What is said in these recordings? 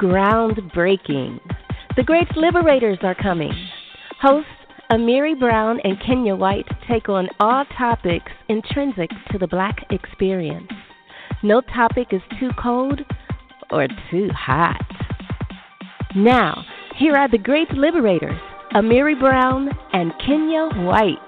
groundbreaking. The Great Liberators are coming. Hosts Amiri Brown and Kenya White take on all topics intrinsic to the black experience. No topic is too cold or too hot. Now, here are the Great Liberators, Amiri Brown and Kenya White.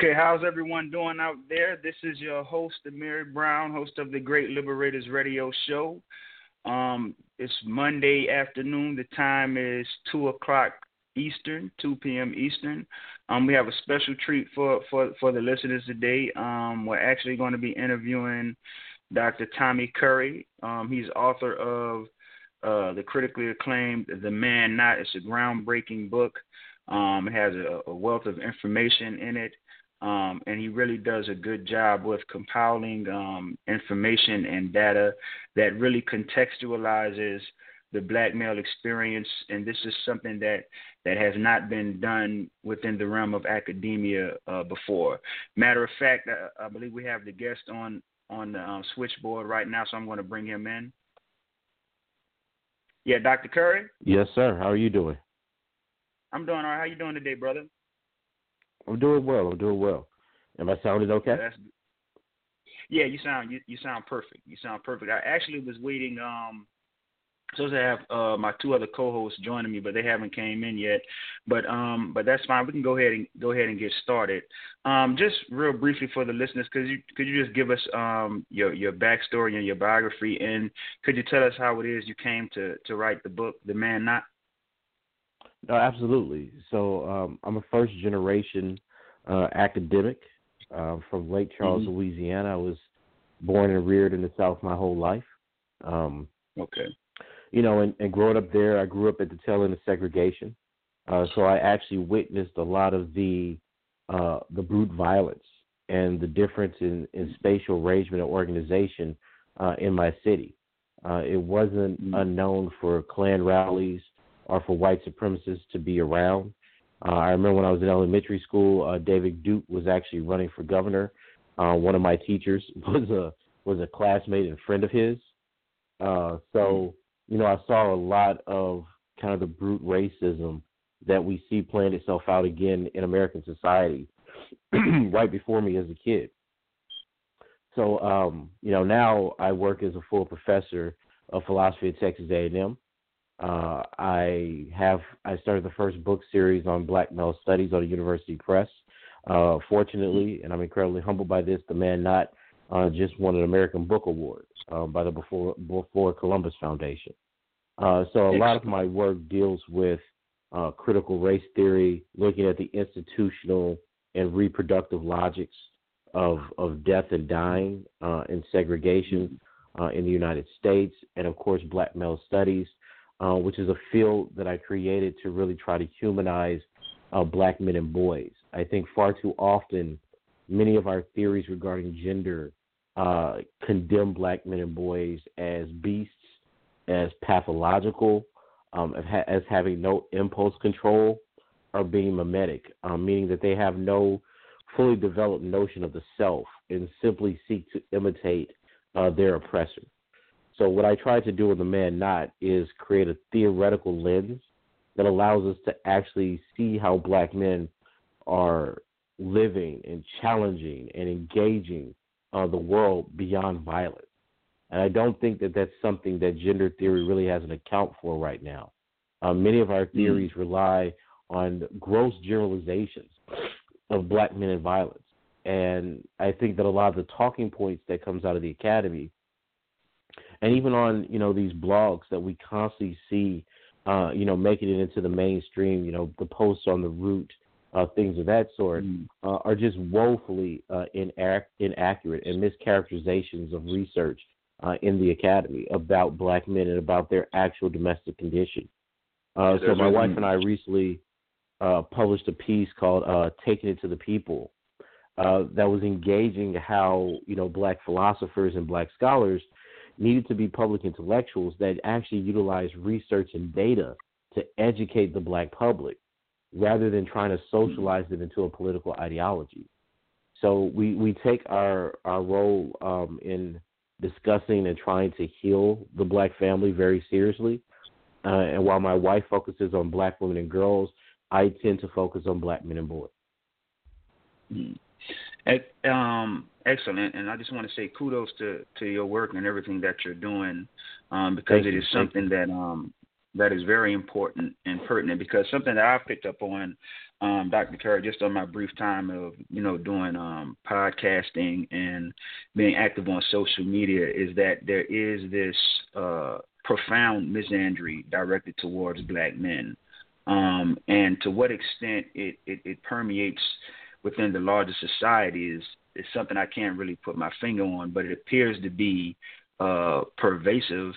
Okay, how's everyone doing out there? This is your host, Amiri Brown, host of the Great Liberators Radio Show. Um, it's Monday afternoon. The time is 2 o'clock Eastern, 2 p.m. Eastern. Um, we have a special treat for, for, for the listeners today. Um, we're actually going to be interviewing Dr. Tommy Curry. Um, he's author of uh, the critically acclaimed The Man Not. It's a groundbreaking book. Um, it has a, a, wealth of information in it. Um, and he really does a good job with compiling um, information and data that really contextualizes the black male experience. And this is something that that has not been done within the realm of academia uh, before. Matter of fact, I, I, believe we have the guest on on the um, switchboard right now, so I'm going to bring him in. Yeah, Dr. Curry. Yes, sir. How are you doing? I'm doing all right. How you doing today, brother? I'm doing well. I'm doing well. Am I sounding okay? That's, yeah, you sound you, you sound perfect. You sound perfect. I actually was waiting. Um, supposed to have uh, my two other co-hosts joining me, but they haven't came in yet. But um, but that's fine. We can go ahead and go ahead and get started. Um, just real briefly for the listeners, could you could you just give us um your your backstory and your biography, and could you tell us how it is you came to to write the book, The Man Not? No, absolutely. So um, I'm a first generation uh, academic uh, from Lake Charles, mm-hmm. Louisiana. I was born and reared in the South my whole life. Um, okay you know, and, and growing up there, I grew up at the tail end of segregation. Uh, so I actually witnessed a lot of the uh, the brute violence and the difference in, in spatial arrangement and organization uh, in my city. Uh, it wasn't mm-hmm. unknown for Klan rallies or for white supremacists to be around. Uh, I remember when I was in elementary school, uh, David Duke was actually running for governor. Uh, one of my teachers was a was a classmate and friend of his. Uh, so you know, I saw a lot of kind of the brute racism that we see playing itself out again in American society right before me as a kid. So, um, you know, now I work as a full professor of philosophy at Texas A&M. Uh, I have I started the first book series on Black male studies on the University Press. Uh, fortunately, and I'm incredibly humbled by this, the man not uh, just won an American Book Award uh, by the Before, Before Columbus Foundation. Uh, so a lot of my work deals with uh, critical race theory, looking at the institutional and reproductive logics of of death and dying uh, and segregation uh, in the United States, and of course, Black male studies, uh, which is a field that I created to really try to humanize uh, Black men and boys. I think far too often, many of our theories regarding gender uh, condemn black men and boys as beasts, as pathological, um, as having no impulse control, or being mimetic, um, meaning that they have no fully developed notion of the self and simply seek to imitate uh, their oppressor. So, what I try to do with the man not is create a theoretical lens that allows us to actually see how black men are living and challenging and engaging uh, the world beyond violence. And I don't think that that's something that gender theory really has an account for right now. Uh, many of our mm. theories mm rely on gross generalizations of black men and violence. And I think that a lot of the talking points that comes out of the academy, and even on you know these blogs that we constantly see, uh, you know, making it into the mainstream, you know, the posts on the root, uh, things of that sort, mm. uh, are just woefully uh, inaccurate and mischaracterizations of research uh, in the academy about black men and about their actual domestic condition. Uh, so my wife and I recently uh, published a piece called uh, "Taking It to the People" uh, that was engaging how you know black philosophers and black scholars needed to be public intellectuals that actually utilize research and data to educate the black public rather than trying to socialize it into a political ideology. So we, we take our our role um, in discussing and trying to heal the black family very seriously. Uh, and while my wife focuses on black women and girls, I tend to focus on black men and boys. Mm-hmm. Um, excellent, and I just want to say kudos to to your work and everything that you're doing, um, because Thank it is you. something that um, that is very important and pertinent. Because something that I've picked up on um, Dr. Curry, just on my brief time of you know doing um, podcasting and being active on social media, is that there is this uh, profound misandry directed towards black men, um, and to what extent it, it, it permeates within the larger society is is something I can't really put my finger on, but it appears to be uh, pervasive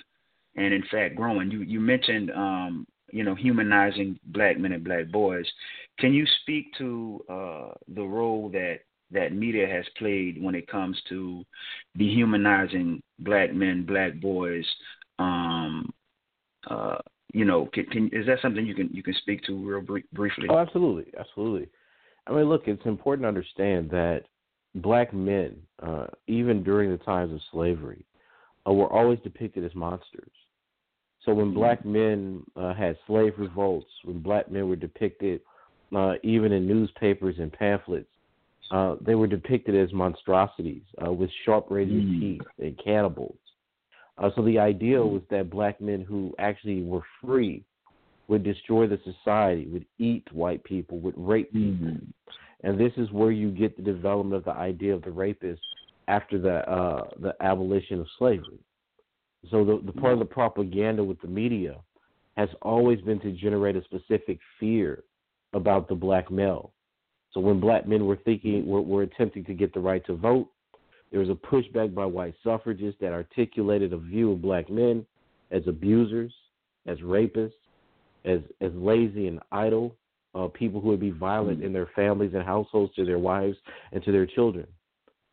and in fact growing. You you mentioned um, you know humanizing black men and black boys. Can you speak to uh, the role that that media has played when it comes to dehumanizing black men, black boys? Um, uh, you know, can, can, is that something you can you can speak to real br- briefly? Oh, absolutely, absolutely. I mean, look, it's important to understand that black men, uh, even during the times of slavery, uh, were always depicted as monsters. So when mm-hmm. black men uh, had slave revolts, when black men were depicted uh, even in newspapers and pamphlets, uh, they were depicted as monstrosities uh, with sharp razor mm. teeth and cannibals. Uh, so the idea was that black men who actually were free would destroy the society, would eat white people, would rape people. Mm-hmm. And this is where you get the development of the idea of the rapist after the uh, the abolition of slavery. So the, the part of the propaganda with the media has always been to generate a specific fear about the black male. So when black men were thinking were, were attempting to get the right to vote, there was a pushback by white suffragists that articulated a view of black men as abusers, as rapists, as as lazy and idle, uh, people who would be violent mm. in their families and households to their wives and to their children.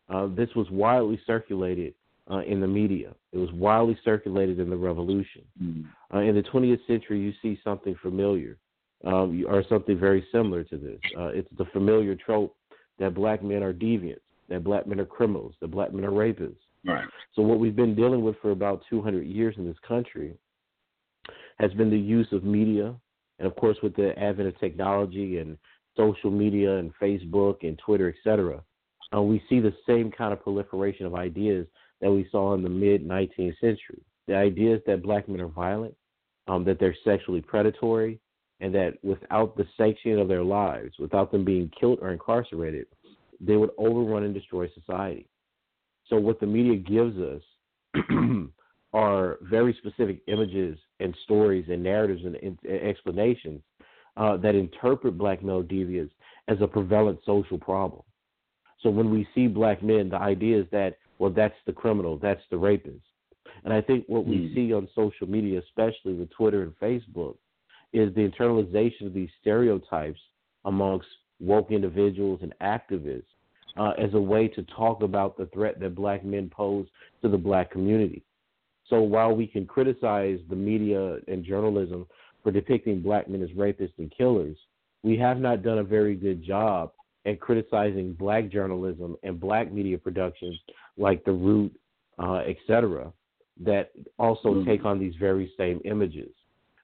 Uh, this was widely circulated uh, in the media. It was widely circulated in the revolution. Mm. Uh, in the 20th century, you see something familiar um, or something very similar to this. Uh, it's the familiar trope that black men are deviants, that black men are criminals, that black men are rapists. Right. So what we've been dealing with for about 200 years in this country has been the use of media, and of course with the advent of technology and social media and Facebook and Twitter, etc. Uh, we see the same kind of proliferation of ideas that we saw in the mid 19th century. The ideas that black men are violent, um, that they're sexually predatory, and that without the sanctioning of their lives, without them being killed or incarcerated, they would overrun and destroy society. So, what the media gives us are very specific images and stories and narratives and, and explanations uh, that interpret black male deviance as a prevalent social problem. So, when we see black men, the idea is that, well, that's the criminal, that's the rapist. And I think what we mm. see on social media, especially with Twitter and Facebook, is the internalization of these stereotypes amongst woke individuals and activists uh, as a way to talk about the threat that black men pose to the black community. So while we can criticize the media and journalism for depicting black men as rapists and killers, we have not done a very good job at criticizing black journalism and black media productions like The Root, uh, etc., that also mm-hmm. take on these very same images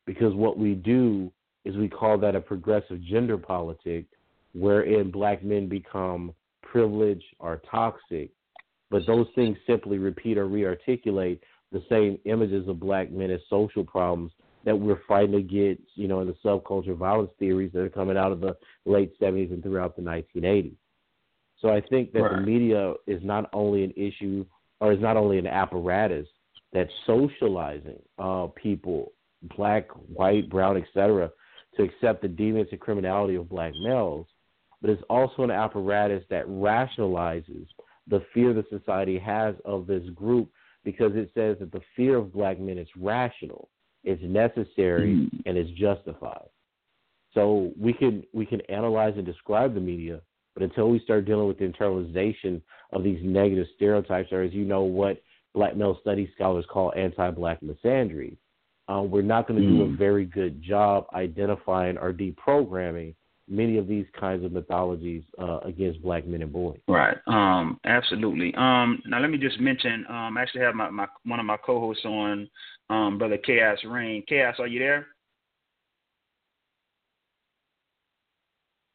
because what we do is we call that a progressive gender politic, wherein black men become privileged or toxic, but those things simply repeat or rearticulate the same images of black men as social problems that we're fighting against, you know, in the subculture violence theories that are coming out of the late 70s and throughout the 1980s. So I think that right. the media is not only an issue or is not only an apparatus that's socializing uh, people black, white, brown, etc., to accept the deviance and criminality of black males, but it's also an apparatus that rationalizes the fear the society has of this group because it says that the fear of black men is rational, it's necessary, mm. and it's justified. So we can we can analyze and describe the media, but until we start dealing with the internalization of these negative stereotypes, or as you know, what black male studies scholars call anti-black misandry, uh, we're not going to mm. do a mm. very good job identifying or deprogramming many of these kinds of mythologies uh, against black men and boys. Right. Um, absolutely. Um, now let me just mention. Um, I actually have my, my one of my co-hosts on, um, brother Chaos Rain. Chaos, are you there?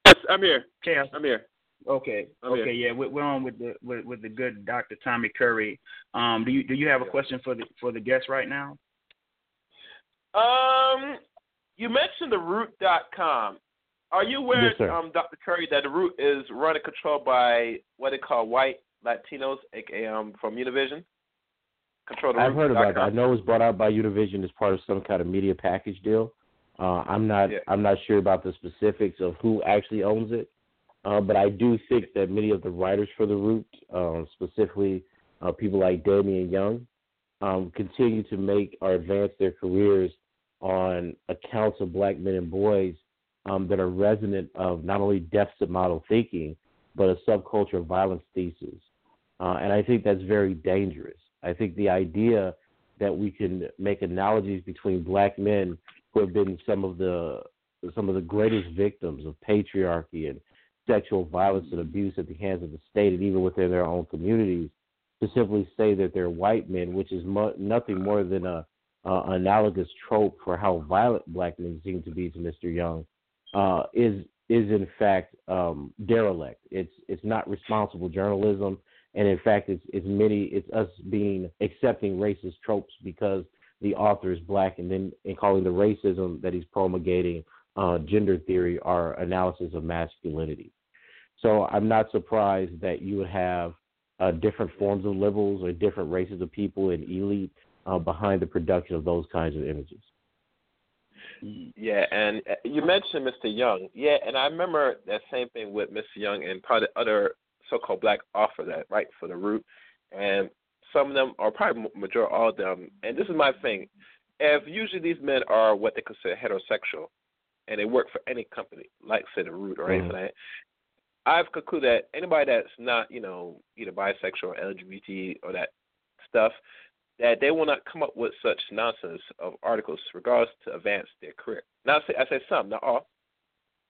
Yes, I'm here. Chaos, I'm here. Okay. I'm okay. Here. Yeah, we're on with the with, with the good Dr. Tommy Curry. Um, do you do you have a question for the for the guest right now? Um, you mentioned the root.com. Are you aware, yes, um, Dr. Curry, that the root is run and controlled by what they call white Latinos, aka um, from Univision? Control I've heard about that. I know it was brought out by Univision as part of some kind of media package deal. Uh, I'm not. Yeah. I'm not sure about the specifics of who actually owns it, uh, but I do think that many of the writers for the Root, um, specifically uh, people like Damon Young, um, continue to make or advance their careers on accounts of black men and boys um, that are resonant of not only deficit model thinking, but a subculture of violence thesis. Uh, and I think that's very dangerous. I think the idea that we can make analogies between black men who have been some of the some of the greatest victims of patriarchy and sexual violence and abuse at the hands of the state and even within their own communities to simply say that they're white men, which is mo- nothing more than a uh, analogous trope for how violent black men seem to be to Mr. Young, uh, is is in fact um, derelict. It's it's not responsible journalism. And in fact, it's it's many it's us being accepting racist tropes because the author is black, and then and calling the racism that he's promulgating uh, gender theory or analysis of masculinity. So I'm not surprised that you would have uh, different forms of liberals or different races of people and elite uh, behind the production of those kinds of images. Yeah, and uh, you mentioned Mr. Young. Yeah, and I remember that same thing with Mr. Young and probably other so-called black author that write for the Root, and some of them, are probably majority all of them. And this is my thing: if usually these men are what they consider heterosexual, and they work for any company, like say the Root or mm-hmm. anything like that, I've concluded that anybody that's not, you know, either bisexual or LGBT or that stuff, that they will not come up with such nonsense of articles regards to advance their career. Now, I say, I say some, not all,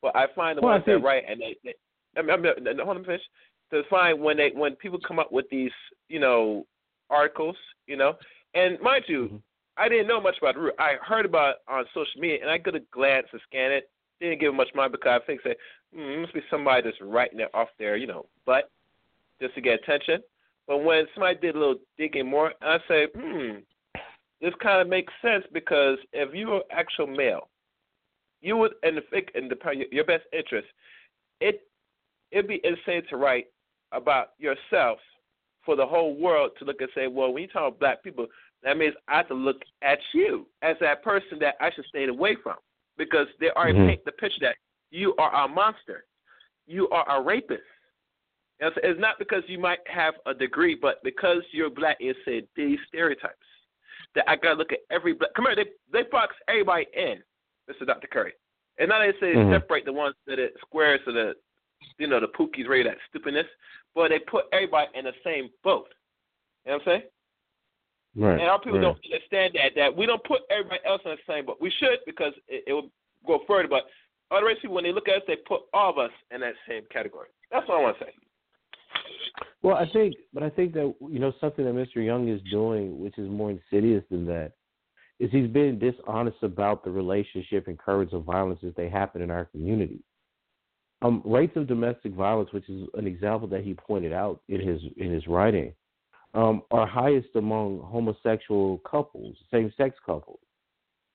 but I find the well, ones that write and they, they I mean, I mean, hold on, finish. To find when they when people come up with these, you know, articles, you know, and mind you, mm-hmm. I didn't know much about the root. I heard about it on social media, and I could have glanced and scanned it. Didn't give it much mind because I think say, mm, must be somebody that's writing it off their, you know, butt just to get attention. But when somebody did a little digging more, I say, hmm, this kind of makes sense because if you were actual male, you would, in the in the your best interest, it it'd be insane to write about yourself for the whole world to look and say, well, when you talk about black people, that means I have to look at you as that person that I should stay away from because they already mm-hmm. paint the picture that you are a monster, you are a rapist, it's, not because you might have a degree, but because you're black, it said these stereotypes. That I gotta look at every black. Come here, they they box everybody in, Mr. Dr. Curry. And now they say mm-hmm. separate the ones that are squares to the, you know, the pookies, ready that stupidness. But they put everybody in the same boat. You know what I'm saying? Right. And our people right. don't understand that that we don't put everybody else in the same boat. We should because it, it will go further. But other race people, when they look at us, they put all of us in that same category. That's what I want to say. Well, I think, but I think that you know something that Mr. Young is doing, which is more insidious than that, is he's being dishonest about the relationship and currents of violence as they happen in our community. Um, rates of domestic violence, which is an example that he pointed out in his in his writing, um, are highest among homosexual couples, same-sex couples.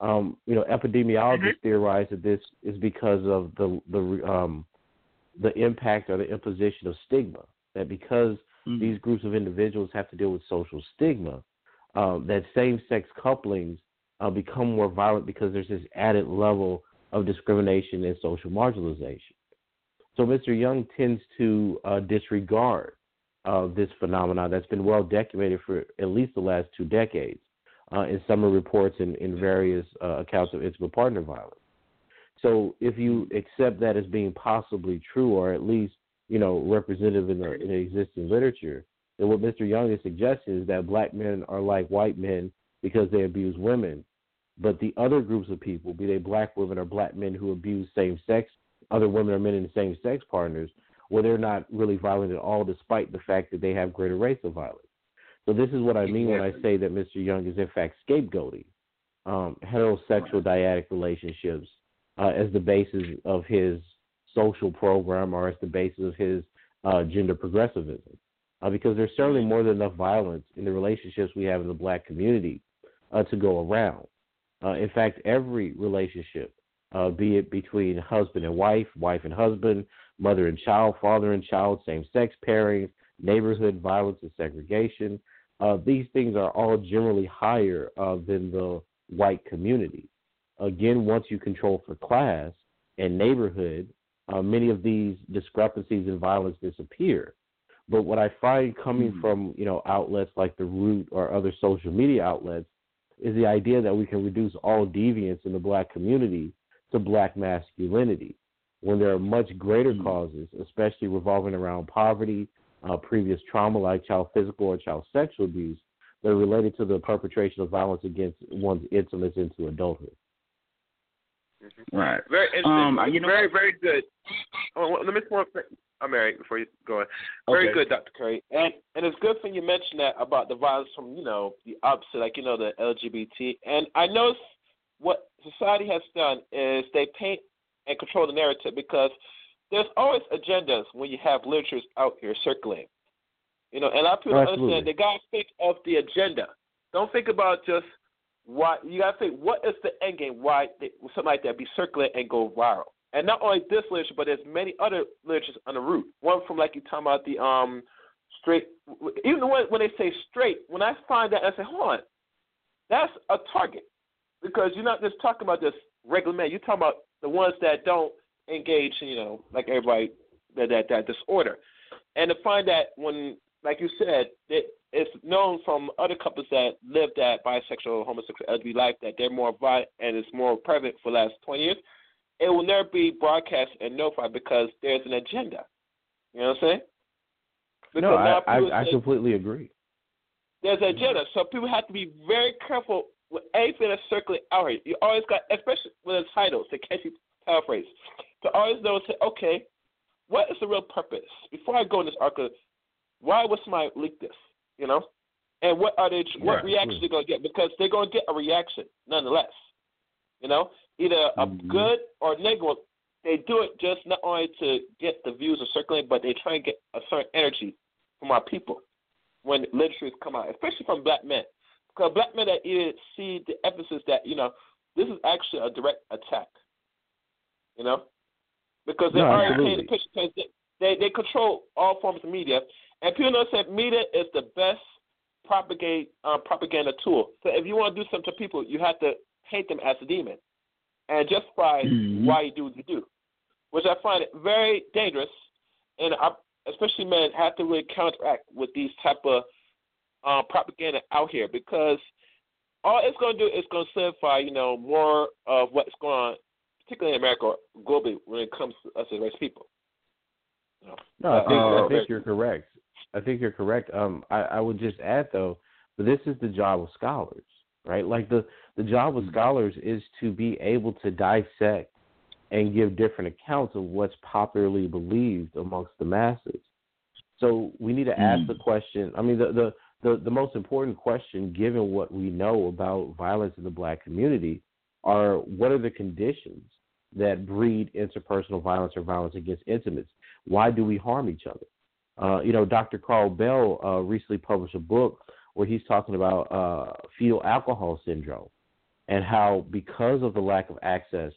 Um, you know, epidemiologists mm-hmm. theorize that this is because of the the um, the impact or the imposition of stigma that because mm-hmm. these groups of individuals have to deal with social stigma, um, that same sex couplings uh, become more violent because there's this added level of discrimination and social marginalization. So Mr. Young tends to uh, disregard uh, this phenomenon that's been well documented for at least the last two decades uh, in summer reports and in various uh, accounts of intimate partner violence. So if you accept that as being possibly true, or at least you know, representative in the, in the existing literature. And what Mr. Young is suggesting is that black men are like white men because they abuse women. But the other groups of people, be they black women or black men who abuse same sex, other women or men in the same sex partners, well, they're not really violent at all, despite the fact that they have greater rates of violence. So this is what I mean when I say that Mr. Young is in fact scapegoating um, heterosexual dyadic relationships uh, as the basis of his social program or as the basis of his uh, gender progressivism. Uh, because there's certainly more than enough violence in the relationships we have in the black community uh, to go around. Uh, in fact, every relationship, uh, be it between husband and wife, wife and husband, mother and child, father and child, same sex pairings, neighborhood violence and segregation, uh, these things are all generally higher than the white community. Again, once you control for class and neighborhood, uh, many of these discrepancies and violence disappear. But what I find coming mm-hmm. from you know outlets like the Root or other social media outlets is the idea that we can reduce all deviance in the black community to black masculinity, when there are much greater mm-hmm. causes, especially revolving around poverty, uh, previous trauma like child physical or child sexual abuse, that are related to the perpetration of violence against one's intimates into adulthood. Mm-hmm. Right. Very interesting. Um, you know, very, very good. Oh, let me one thing. I'm married before you go on. Very okay. good, Dr. Curry. And and it's good for you mention that about the violence from, you know, the opposite, like, you know, the LGBT. And I know what society has done is they paint and control the narrative because there's always agendas when you have literatures out here circulating. You know, and a lot of people don't understand they gotta think of the agenda. Don't think about just why you gotta think what is the end game? Why they, something like that be circulating and go viral? And not only this literature, but there's many other literatures on the Root. One from like you talking about the um straight. Even when when they say straight, when I find that, I say, hold on, that's a target because you're not just talking about just regular men. You're talking about the ones that don't engage, you know, like everybody that that, that disorder. And to find that when, like you said, it, it's known from other couples that live that bisexual, homosexual, LGBT life that they're more violent and it's more prevalent for the last 20 years. It will never be broadcast and notified because there's an agenda. You know what I'm saying? Because no, I, I, I completely agree. There's an mm-hmm. agenda, so people have to be very careful with anything that's circulating out here. You always got, especially with the titles, to catchy paraphrase, to always know, say, okay, what is the real purpose? Before I go in this article, why would somebody leak this? You know, and what are they? What right. reaction they gonna get? Because they're gonna get a reaction nonetheless. You know, either a mm-hmm. good or negative. They do it just not only to get the views of circulating, but they try and get a certain energy from our people when literature come out, especially from black men. Because black men that either see the emphasis that you know this is actually a direct attack. You know, because they no, already paint the picture because they, they they control all forms of media, and people know that media is the best propagate uh, propaganda tool. So if you want to do something to people, you have to paint them as a demon and justify mm-hmm. why you do what you do, which I find very dangerous, and I, especially men have to really counteract with these type of uh, propaganda out here because all it's going to do is going to solidify, you know, more of what's going on particularly in America or globally, when it comes to us as race people. No, I think, uh, I think you're correct. I think you're correct. Um, I, I would just add though, but this is the job of scholars, right? Like the the job of mm-hmm. scholars is to be able to dissect and give different accounts of what's popularly believed amongst the masses. So we need to ask mm. the question. I mean, the, the the the most important question, given what we know about violence in the black community, are what are the conditions that breed interpersonal violence or violence against intimates? Why do we harm each other? Uh, you know, Dr. Carl Bell uh, recently published a book where he's talking about uh, fetal alcohol syndrome and how, because of the lack of access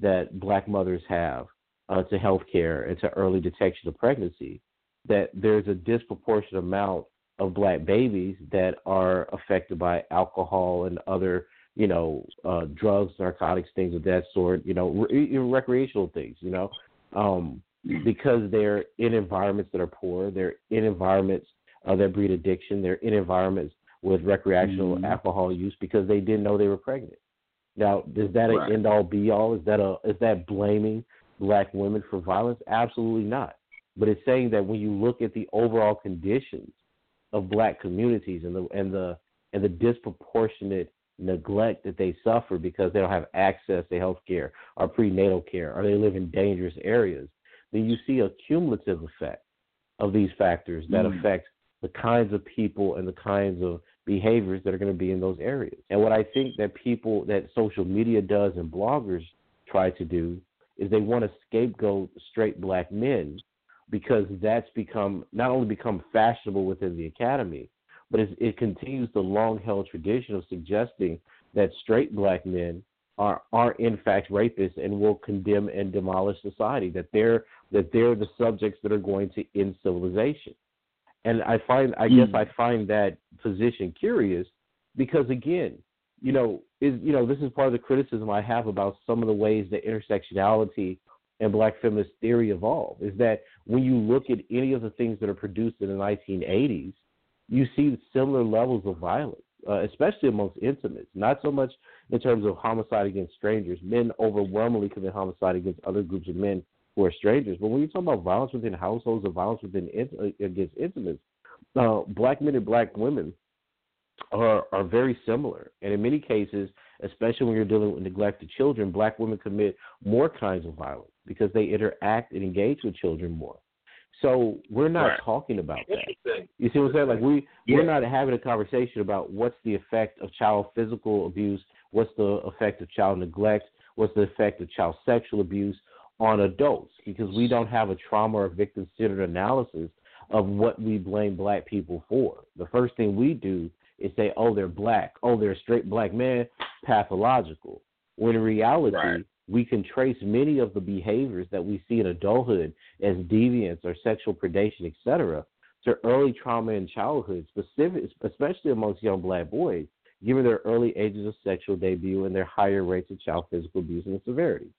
that black mothers have uh, to health care and to early detection of pregnancy, that there's a disproportionate amount of black babies that are affected by alcohol and other you know, uh, drugs, narcotics, things of that sort, you know, re- recreational things, you know, um, because they're in environments that are poor, they're in environments uh, that breed addiction, they're in environments with recreational mm-hmm. alcohol use because they didn't know they were pregnant. Now, is that right. an end all be all? Is that a is that blaming black women for violence? Absolutely not. But it's saying that when you look at the overall conditions of black communities and the and the and the disproportionate neglect that they suffer because they don't have access to health care or prenatal care or they live in dangerous areas, then you see a cumulative effect of these factors that mm. affect the kinds of people and the kinds of behaviors that are going to be in those areas. And what I think that people that social media does and bloggers try to do is they want to scapegoat straight black men because that's become not only become fashionable within the academy, but it continues the long held tradition of suggesting that straight black men are are in fact rapists and will condemn and demolish society that they're that they're the subjects that are going to end civilization and i find i guess hmm. i find that position curious because again you know is you know this is part of the criticism i have about some of the ways that intersectionality and black feminist theory evolved is that when you look at any of the things that are produced in the 1980s you see similar levels of violence, uh, especially amongst intimates. Not so much in terms of homicide against strangers. Men overwhelmingly commit homicide against other groups of men who are strangers. But when you talk about violence within households or violence within uh, against intimates, uh, black men and black women are are very similar. And in many cases, especially when you're dealing with neglected children, black women commit more kinds of violence because they interact and engage with children more. So we're not right. talking about that. You see what I'm saying? Like we yeah. we're not having a conversation about what's the effect of child physical abuse, what's the effect of child neglect, what's the effect of child sexual abuse on adults because we don't have a trauma or victim centered analysis of what we blame black people for. The first thing we do is say, oh, they're black. Oh, they're a straight black man, pathological. When in reality, right. We can trace many of the behaviors that we see in adulthood as deviance or sexual predation, etc., to early trauma in childhood, specific, especially amongst young black boys, given their early ages of sexual debut and their higher rates of child physical abuse and severity.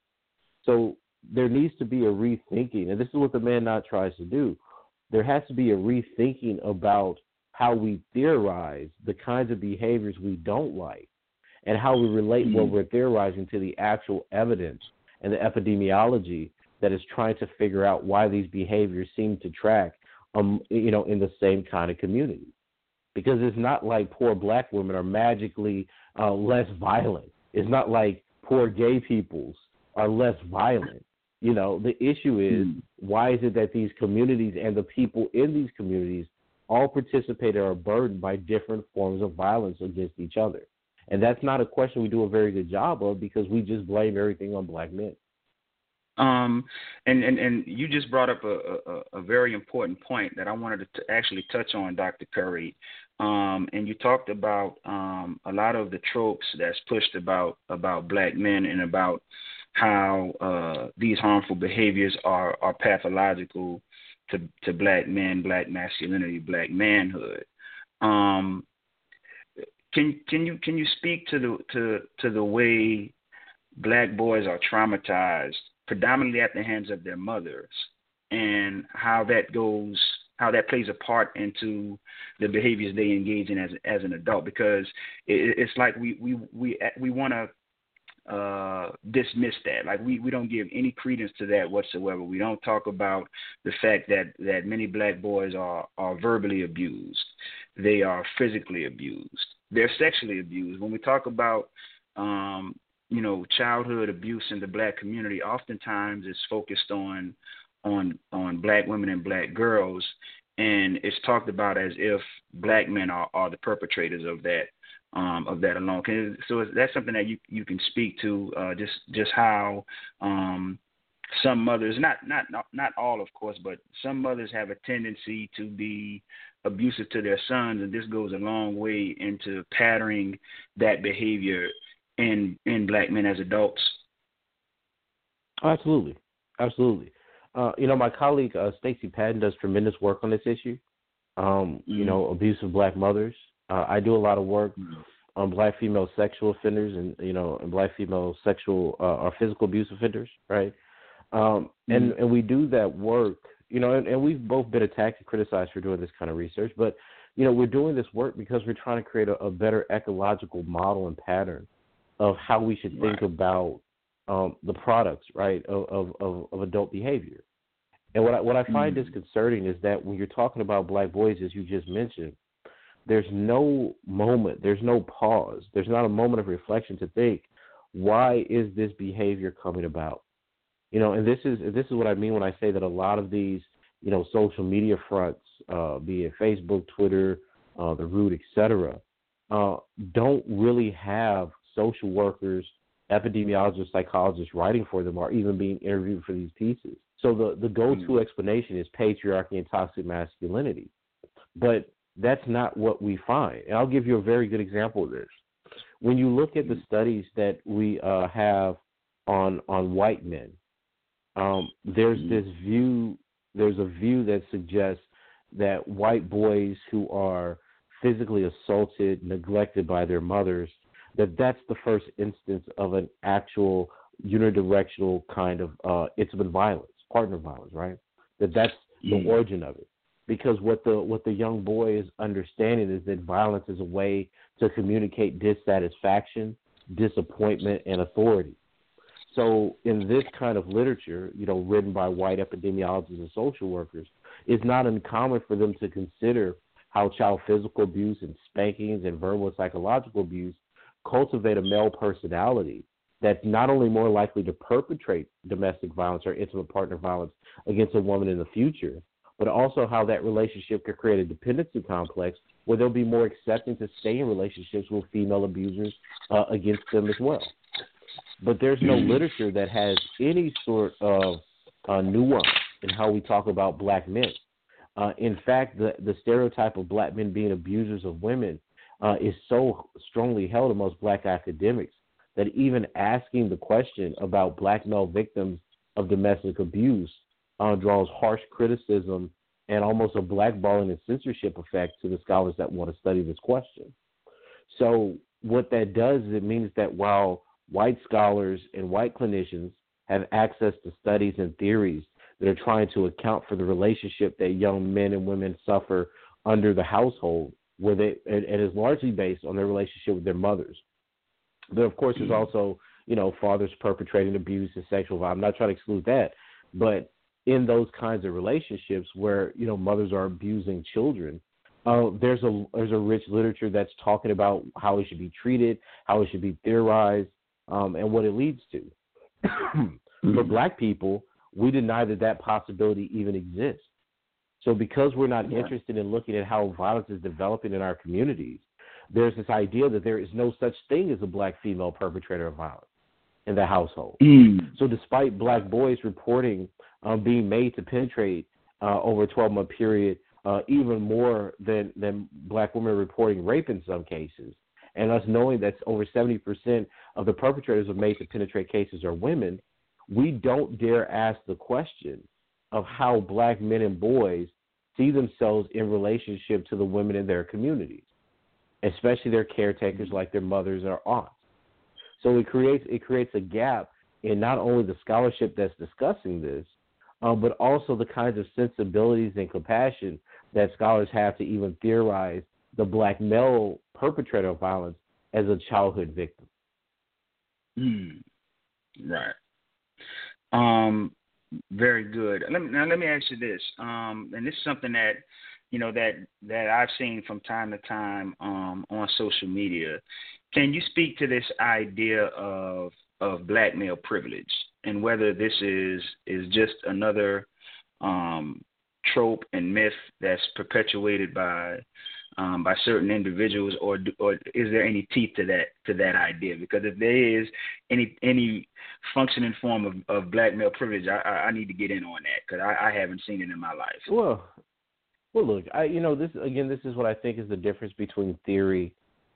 So there needs to be a rethinking, and this is what the man not tries to do. There has to be a rethinking about how we theorize the kinds of behaviors we don't like and how we relate mm-hmm. what we're theorizing to the actual evidence and the epidemiology that is trying to figure out why these behaviors seem to track um you know in the same kind of community because it's not like poor black women are magically uh, less violent it's not like poor gay peoples are less violent you know the issue is mm. why is it that these communities and the people in these communities all participate or are burdened by different forms of violence against each other. And that's not a question we do a very good job of because we just blame everything on black men. Um, and, and, and you just brought up a, a, a very important point that I wanted to actually touch on, Dr. Curry. Um, and you talked about um, a lot of the tropes that's pushed about about black men and about how uh, these harmful behaviors are, are pathological to to black men, black masculinity, black manhood. Um, can can you can you speak to the to to the way black boys are traumatized predominantly at the hands of their mothers and how that goes how that plays a part into the behaviors they engage in as as an adult because it, it's like we we we we want to uh, dismiss that. Like we, we don't give any credence to that whatsoever. We don't talk about the fact that, that many black boys are, are verbally abused. They are physically abused. They're sexually abused. When we talk about um, you know, childhood abuse in the black community, oftentimes it's focused on on on black women and black girls and it's talked about as if black men are, are the perpetrators of that um, of that alone. So that's something that you you can speak to uh, just just how um, some mothers, not, not not not all, of course, but some mothers have a tendency to be abusive to their sons, and this goes a long way into patterning that behavior in in black men as adults. Absolutely, absolutely. Uh, you know, my colleague uh, Stacey Patton does tremendous work on this issue. Um, mm-hmm. You know, abusive black mothers. Uh, I do a lot of work on black female sexual offenders and you know and black female sexual uh, or physical abuse offenders, right? Um, and mm-hmm. and we do that work, you know, and, and we've both been attacked and criticized for doing this kind of research, but you know we're doing this work because we're trying to create a, a better ecological model and pattern of how we should think right. about um, the products, right, of, of, of adult behavior. And what I, what I find mm-hmm. disconcerting is that when you're talking about black boys, as you just mentioned, there's no moment, there's no pause, there's not a moment of reflection to think, why is this behavior coming about? You know, and this is this is what I mean when I say that a lot of these, you know, social media fronts, uh, be it Facebook, Twitter, uh, the Root, etc., uh, don't really have social workers, epidemiologists, psychologists writing for them, or even being interviewed for these pieces. So the the go-to mm-hmm. explanation is patriarchy and toxic masculinity, but that's not what we find. And I'll give you a very good example of this. When you look at the studies that we uh, have on on white men, um, there's mm-hmm. this view. There's a view that suggests that white boys who are physically assaulted, neglected by their mothers, that that's the first instance of an actual unidirectional kind of uh, intimate violence, partner violence, right? That that's the mm-hmm. origin of it because what the what the young boy is understanding is that violence is a way to communicate dissatisfaction, disappointment, and authority. So in this kind of literature, you know, written by white epidemiologists and social workers, it's not uncommon for them to consider how child physical abuse and spankings and verbal and psychological abuse cultivate a male personality that's not only more likely to perpetrate domestic violence or intimate partner violence against a woman in the future, but also how that relationship could create a dependency complex where they'll be more accepting to stay in relationships with female abusers uh, against them as well. But there's no mm-hmm. literature that has any sort of uh, nuance in how we talk about black men. Uh, in fact, the, the stereotype of black men being abusers of women uh, is so strongly held amongst black academics that even asking the question about black male victims of domestic abuse uh, draws harsh criticism and almost a blackballing and censorship effect to the scholars that want to study this question. So, what that does is it means that while white scholars and white clinicians have access to studies and theories that are trying to account for the relationship that young men and women suffer under the household, where they it is largely based on their relationship with their mothers. But of course, there's mm-hmm. also you know fathers perpetrating abuse and sexual violence. I'm not trying to exclude that, but in those kinds of relationships where you know mothers are abusing children, uh, there's a there's a rich literature that's talking about how it should be treated, how it should be theorized, um, and what it leads to. For mm-hmm. black people, we deny that that possibility even exists. So because we're not yeah. interested in looking at how violence is developing in our communities, there's this idea that there is no such thing as a black female perpetrator of violence in the household. Mm. So despite black boys reporting um, being made to penetrate uh, over a 12 month period, uh, even more than, than black women reporting rape in some cases, and us knowing that over 70% of the perpetrators of made to penetrate cases are women, we don't dare ask the question of how black men and boys see themselves in relationship to the women in their communities, especially their caretakers like their mothers or aunts. So it creates it creates a gap in not only the scholarship that's discussing this, um, but also the kinds of sensibilities and compassion that scholars have to even theorize the black male perpetrator of violence as a childhood victim. Mm. Right. Um, very good. Let me, now let me ask you this, um, and this is something that you know that that I've seen from time to time um, on social media. Can you speak to this idea of of black male privilege and whether this is is just another um, trope and myth that's perpetuated by um, by certain individuals, or or is there any teeth to that to that idea? Because if there is any any functioning form of, of black male privilege, I, I need to get in on that because I, I haven't seen it in my life. Well, well, look, I you know this again. This is what I think is the difference between theory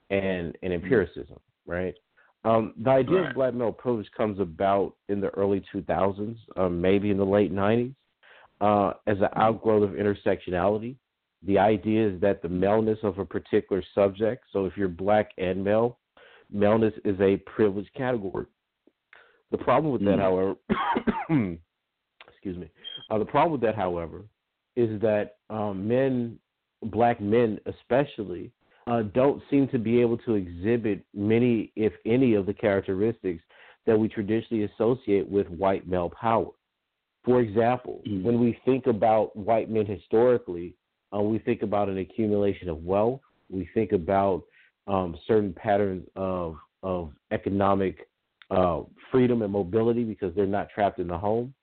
and and mm-hmm. empiricism, right? Um, the idea right. of black male privilege comes about in the early 2000s, um, maybe in the late 90s, uh, as an mm-hmm. outgrowth of intersectionality. The idea is that the maleness of a particular subject, so if you're black and male, maleness is a privileged category. The problem with that, mm. however, excuse me, uh, the problem with that, however, is that um, men, black men especially, uh, don't seem to be able to exhibit many, if any, of the characteristics that we traditionally associate with white male power. For example, mm. when we think about white men historically, uh, we think about an accumulation of wealth. We think about um, certain patterns of of economic uh, freedom and mobility because they're not trapped in the home.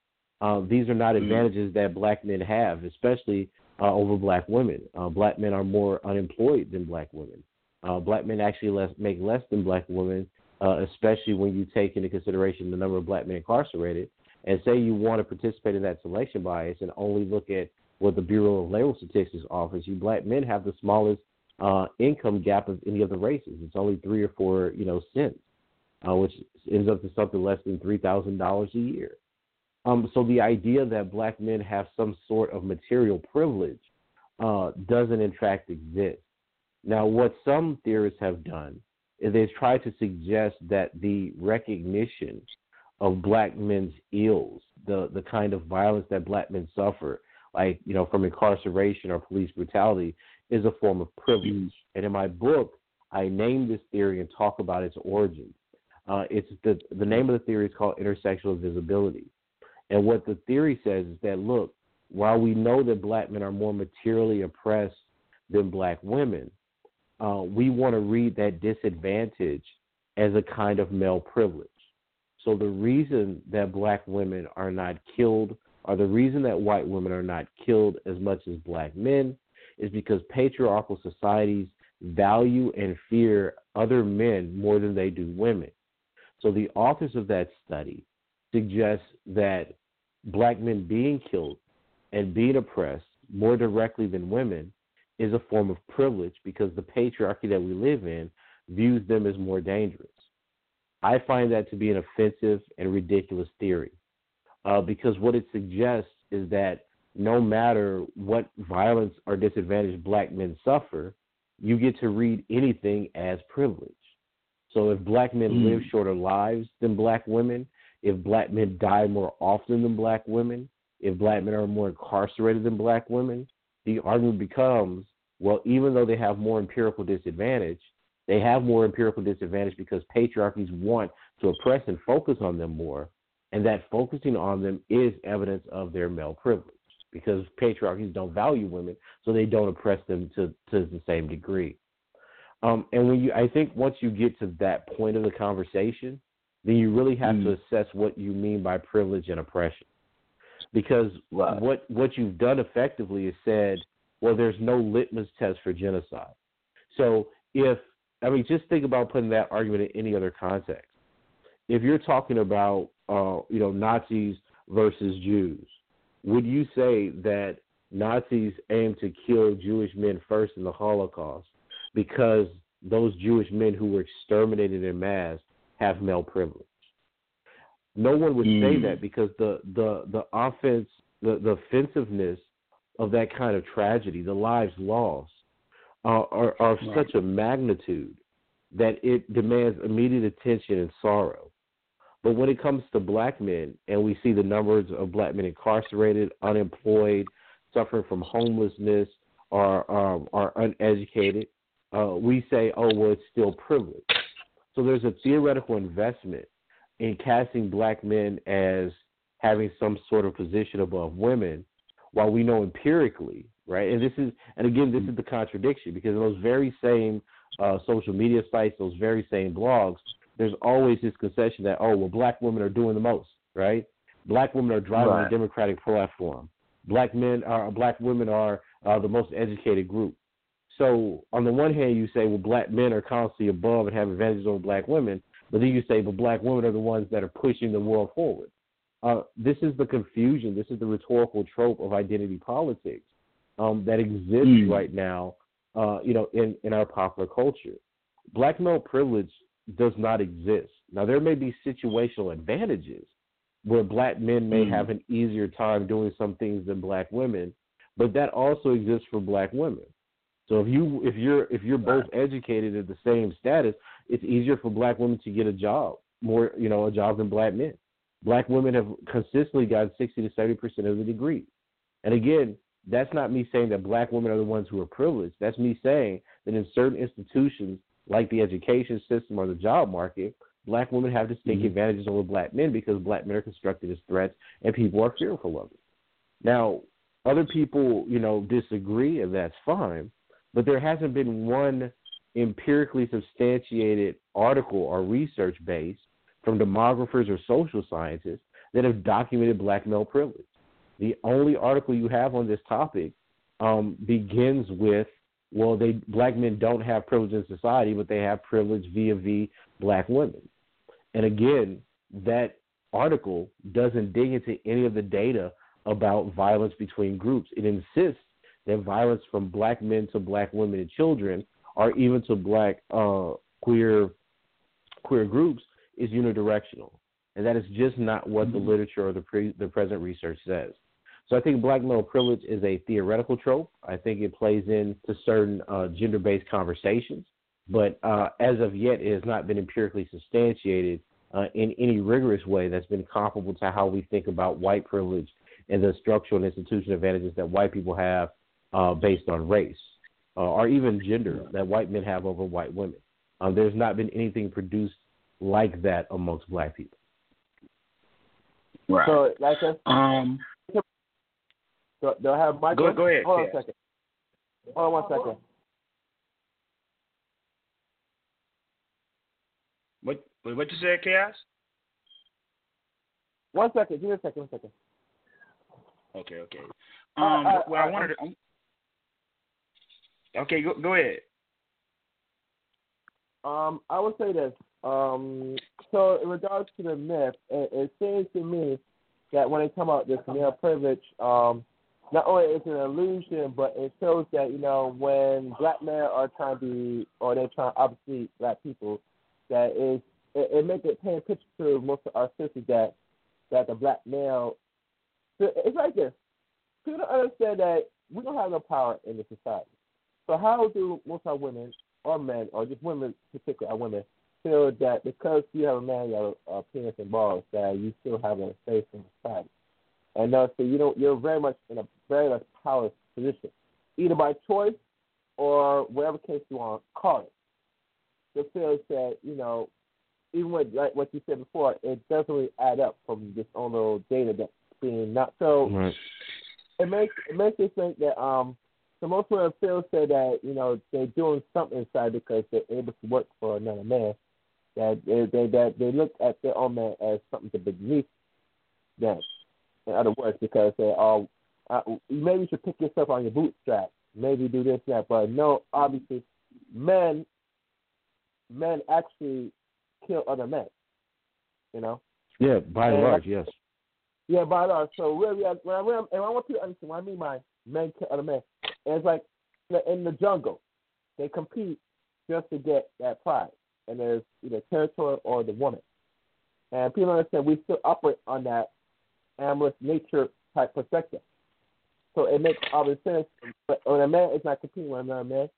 Uh, these are not mm-hmm. advantages that black men have, especially uh, over black women. Uh, black men are more unemployed than black women. Uh, black men actually less, make less than black women, uh, especially when you take into consideration the number of black men incarcerated. And say you want to participate in that selection bias and only look at what the Bureau of Labor Statistics offers you, black men have the smallest uh, income gap of any of the races. It's only three or four, you know, cents, uh, which ends up to something less than three thousand dollars a year. Um, so the idea that black men have some sort of material privilege uh, doesn't in fact exist. Now, what some theorists have done is they've tried to suggest that the recognition of black men's ills, the the kind of violence that black men suffer, like you know from incarceration or police brutality is a form of privilege. Mm. And in my book, I name this theory and talk about its origins. Uh, it's the the name of the theory is called intersectional visibility. And what the theory says is that look, while we know that black men are more materially oppressed than black women, uh, we want to read that disadvantage as a kind of male privilege. So the reason that black women are not killed are the reason that white women are not killed as much as black men is because patriarchal societies value and fear other men more than they do women. So the authors of that study suggest that black men being killed and being oppressed more directly than women is a form of privilege because the patriarchy that we live in views them as more dangerous. I find that to be an offensive and ridiculous theory uh, because what it suggests is that no matter what violence or disadvantage black men suffer, you get to read anything as privilege. So if black men mm. live shorter lives than black women, if black men die more often than black women, if black men are more incarcerated than black women, the argument becomes well, even though they have more empirical disadvantage, they have more empirical disadvantage because patriarchies want to oppress and focus on them more, and that focusing on them is evidence of their male privilege because patriarchies don't value women, so they don't oppress them to, to the same degree. Um, and when you, I think once you get to that point of the conversation, then you really have mm. to assess what you mean by privilege and oppression, because right. what what you've done effectively is said, well, there's no litmus test for genocide. So if I mean, just think about putting that argument in any other context. If you're talking about, uh, you know, Nazis versus Jews, would you say that Nazis aimed to kill Jewish men first in the Holocaust because those Jewish men who were exterminated in mass have male privilege? No one would mm. say that because the the the offense, the the offensiveness of that kind of tragedy, the lives lost, are, are, are right. such a magnitude that it demands immediate attention and sorrow. But when it comes to black men, and we see the numbers of black men incarcerated, unemployed, suffering from homelessness, or um, are uneducated, uh, we say, oh, well, it's still privilege. So there's a theoretical investment in casting black men as having some sort of position above women, while we know empirically right? And this is, and again, this is the contradiction because those very same uh, social media sites, those very same blogs, there's always this concession that oh, well, black women are doing the most, right? Black women are driving right. the Democratic platform. Black men are, black women are uh, the most educated group. So on the one hand, you say, well, black men are constantly above and have advantages over black women, but then you say, but black women are the ones that are pushing the world forward. Uh, this is the confusion. This is the rhetorical trope of identity politics um, that exists mm. right now, uh, you know, in, in our popular culture. Black male privilege does not exist. Now, there may be situational advantages where black men may mm. have an easier time doing some things than black women, but that also exists for black women. So if you if you're if you're both educated at the same status, it's easier for black women to get a job, more you know, a job than black men. Black women have consistently gotten sixty to seventy percent of the degree. And again, that's not me saying that black women are the ones who are privileged. That's me saying that in certain institutions, like the education system or the job market, black women have distinct mm-hmm. advantages over black men because black men are constructed as threats and people are fearful of it. Now, other people, you know, disagree, and that's fine, but there hasn't been one empirically substantiated article or research base from demographers or social scientists that have documented black male privilege. The only article you have on this topic um, begins with, well, they black men don't have privilege in society, but they have privilege via v black women. And again, that article doesn't dig into any of the data about violence between groups. It insists that violence from black men to black women and children, or even to black uh, queer queer groups, is unidirectional, and that is just not what the mm-hmm. literature or the pre, the present research says. So I think black male privilege is a theoretical trope. I think it plays into certain uh, gender based conversations, but uh, as of yet, it has not been empirically substantiated uh, in any rigorous way that's been comparable to how we think about white privilege and the structural and institutional advantages that white people have uh, based on race uh, or even gender that white men have over white women. Um, there's not been anything produced like that amongst black people. Right. So, like a, um, do, do I have my go, go ahead. Hold on a second. Hold on one second. What what you said, Chaos? One second. Give me a second. One second. Okay. Okay. Um. Uh, uh, well, I wanted to. Okay. Go go ahead. Um, I would say this. Um, so in regards to the myth, it, it seems to me that when they come out this male privilege, um, not only is it an illusion, but it shows that you know when black men are trying to be, or they're trying to obfuscate black people, that is it, it makes it paint a picture to most of our sisters that that the black male. It's like this. People don't understand that we don't have no power in the society. So how do most of our women or men, or just women, particularly our women, feel that because you have a man, you have a, penis and balls, that you still have a space in society? And uh, so you know you're very much in a very much powerless position, either by choice or whatever case you want to call it. The feels that you know, even with like what you said before, it doesn't really add up from this own little data that's being not so. Right. It makes it makes me think that um, so most women feel say that you know they're doing something inside because they're able to work for another man. That they they that they look at their own man as something to beneath them in other words, because they all uh, maybe you should pick yourself on your bootstraps, maybe do this that, but no, obviously, men men actually kill other men. You know. Yeah, by and large, yes. Yeah, by and large. So really, when I, when I, and I want you to understand what I mean by men kill other men. And it's like in the jungle, they compete just to get that prize, and there's either territory or the woman. And people understand we still operate on that amorous nature type perspective. So it makes obvious sense. But when a man is not competing with another man,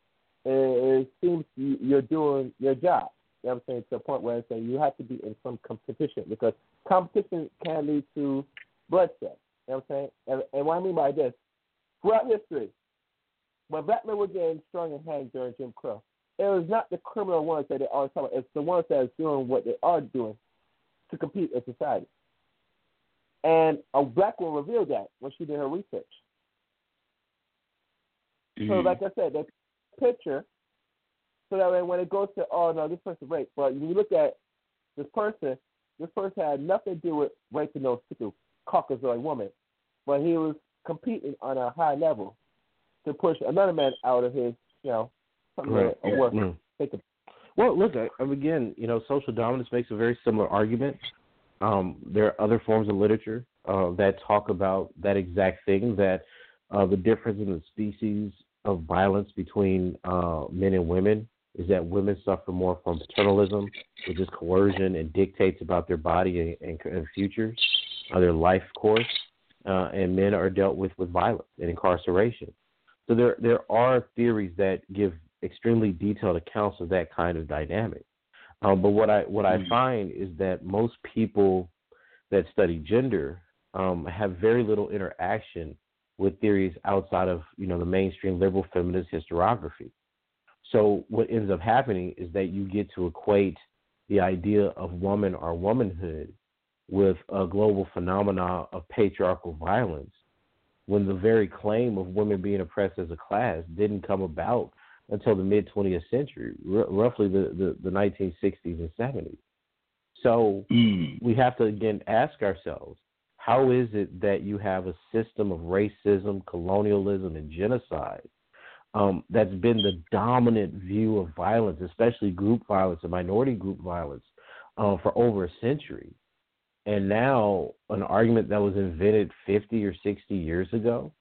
it, it seems you're doing your job. You know what I'm saying? To the point where it's saying you have to be in some competition because competition can lead to bloodshed. You know what I'm saying? And, and what I mean by this, throughout history, when black men were getting strung and hanged during Jim Crow, it was not the criminal ones that they always talk about. It's the ones that are doing what they are doing to compete in society. And a black woman revealed that when she did her research. Mm-hmm. So, like I said, that picture, so that when it goes to, oh no, this person raped. But when you look at this person, this person had nothing to do with raping no particular Caucasoid woman, but he was competing on a high level to push another man out of his, you know, something right. work. Mm-hmm. Well, look, again, you know, social dominance makes a very similar argument. Um, there are other forms of literature uh, that talk about that exact thing that uh, the difference in the species of violence between uh, men and women is that women suffer more from paternalism, which is coercion and dictates about their body and, and, futures, uh, their life course, uh, and men are dealt with with violence and incarceration. So there there are theories that give extremely detailed accounts of that kind of dynamic. Um, but what I what I mm. find is that most people that study gender um, have very little interaction with theories outside of you know the mainstream liberal feminist historiography. So what ends up happening is that you get to equate the idea of woman or womanhood with a global phenomena of patriarchal violence when the very claim of women being oppressed as a class didn't come about until the mid 20th century, r- roughly the, the, the 1960s and 70s. So mm. we have to again ask ourselves how is it that you have a system of racism, colonialism, and genocide um, that's been the dominant view of violence, especially group violence and minority group violence, uh, for over a century? And now an argument that was invented 50 or 60 years ago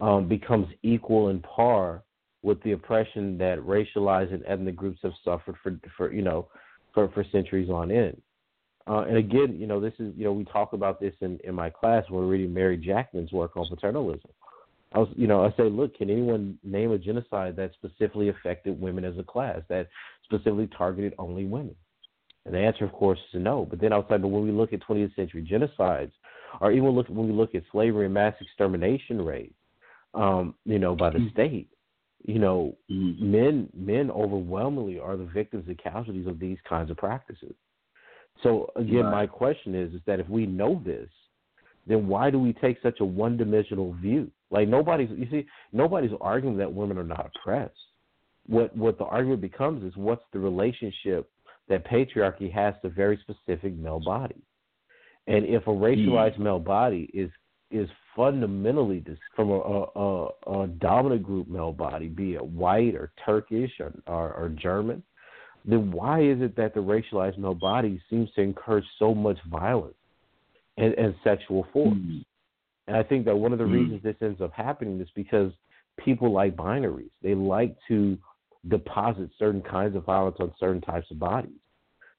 um, becomes equal in par with the oppression that racialized and ethnic groups have suffered for for you know for for centuries on end. Uh, and again, you know, this is you know we talk about this in in my class when we're reading Mary Jackman's work on paternalism. I was, you know, I say, look, can anyone name a genocide that specifically affected women as a class, that specifically targeted only women? And the answer, of course, is no. But then outside, but when we look at 20th century genocides, or even look when we look at slavery and mass extermination rates, um, you know, by the mm. state, you know, mm-hmm. men men overwhelmingly are the victims and casualties of these kinds of practices. So again, right. my question is is that if we know this, then why do we take such a one dimensional view? Like nobody's you see, nobody's arguing that women are not oppressed. What what the argument becomes is what's the relationship that patriarchy has to very specific male bodies. And if a racialized mm. male body is is fundamentally from a, a, a, dominant group male body, be it white or Turkish or, or, or German, then why is it that the racialized male body seems to encourage so much violence and, and sexual force? Mm-hmm. And I think that one of the Mm. reasons this ends up happening is because people like binaries. They like to deposit certain kinds of violence on certain types of bodies.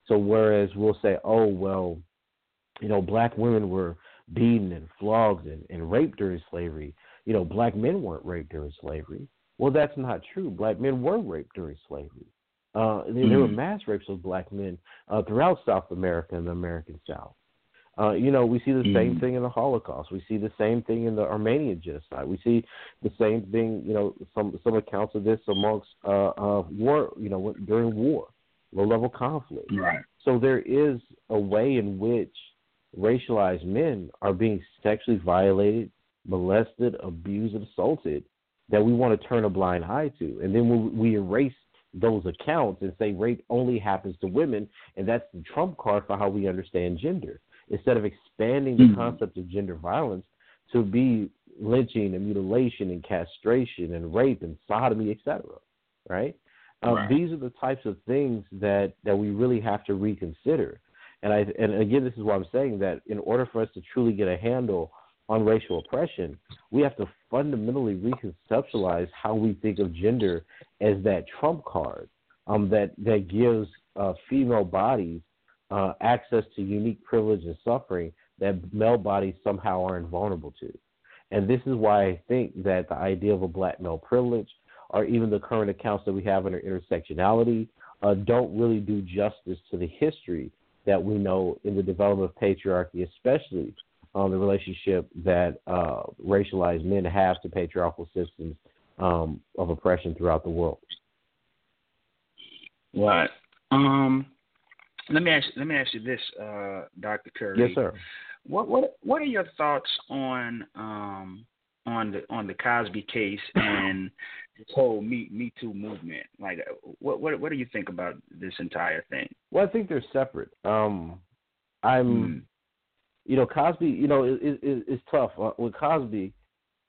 So whereas we'll say, oh well, you know, black women were beaten and flogged and, and raped during slavery. You know, black men weren't raped during slavery. Well, that's not true. Black men were raped during slavery. Uh, there, there were mass rapes of black men uh, throughout South America and the American South. Uh, you know, we see the same Mhm. thing in the Holocaust. We see the same thing in the Armenian genocide. We see the same thing. You know, some some accounts of this amongst uh, uh, war. You know, during war, low level conflict. Right. So there is a way in which racialized men are being sexually violated, molested, abused, and assaulted that we want to turn a blind eye to. And then we, we erase those accounts and say rape only happens to women, and that's the trump card for how we understand gender. Instead of expanding the Mhm. concept of gender violence to be lynching and mutilation and castration and rape and sodomy, etc. Right? Um, Right. These are the types of things that, that we really have to reconsider. And I and again, this is why I'm saying that in order for us to truly get a handle on racial oppression, we have to fundamentally reconceptualize how we think of gender as that trump card um, that that gives uh, female bodies uh, access to unique privilege and suffering that male bodies somehow are invulnerable to. And this is why I think that the idea of a black male privilege, or even the current accounts that we have under intersectionality, uh, don't really do justice to the history that we know in the development of patriarchy, especially um, the relationship that uh, racialized men have to patriarchal systems um, of oppression throughout the world. Right. Um, let me ask. Let me ask you this, uh, Doctor Curry. Yes, sir. What what what are your thoughts on um on the on the Cosby case and this whole Me Me Too movement? Like, what what what do you think about this entire thing? Well, I think they're separate. Um, I'm, Mm. you know, Cosby. You know, it, it, it's tough uh, with Cosby.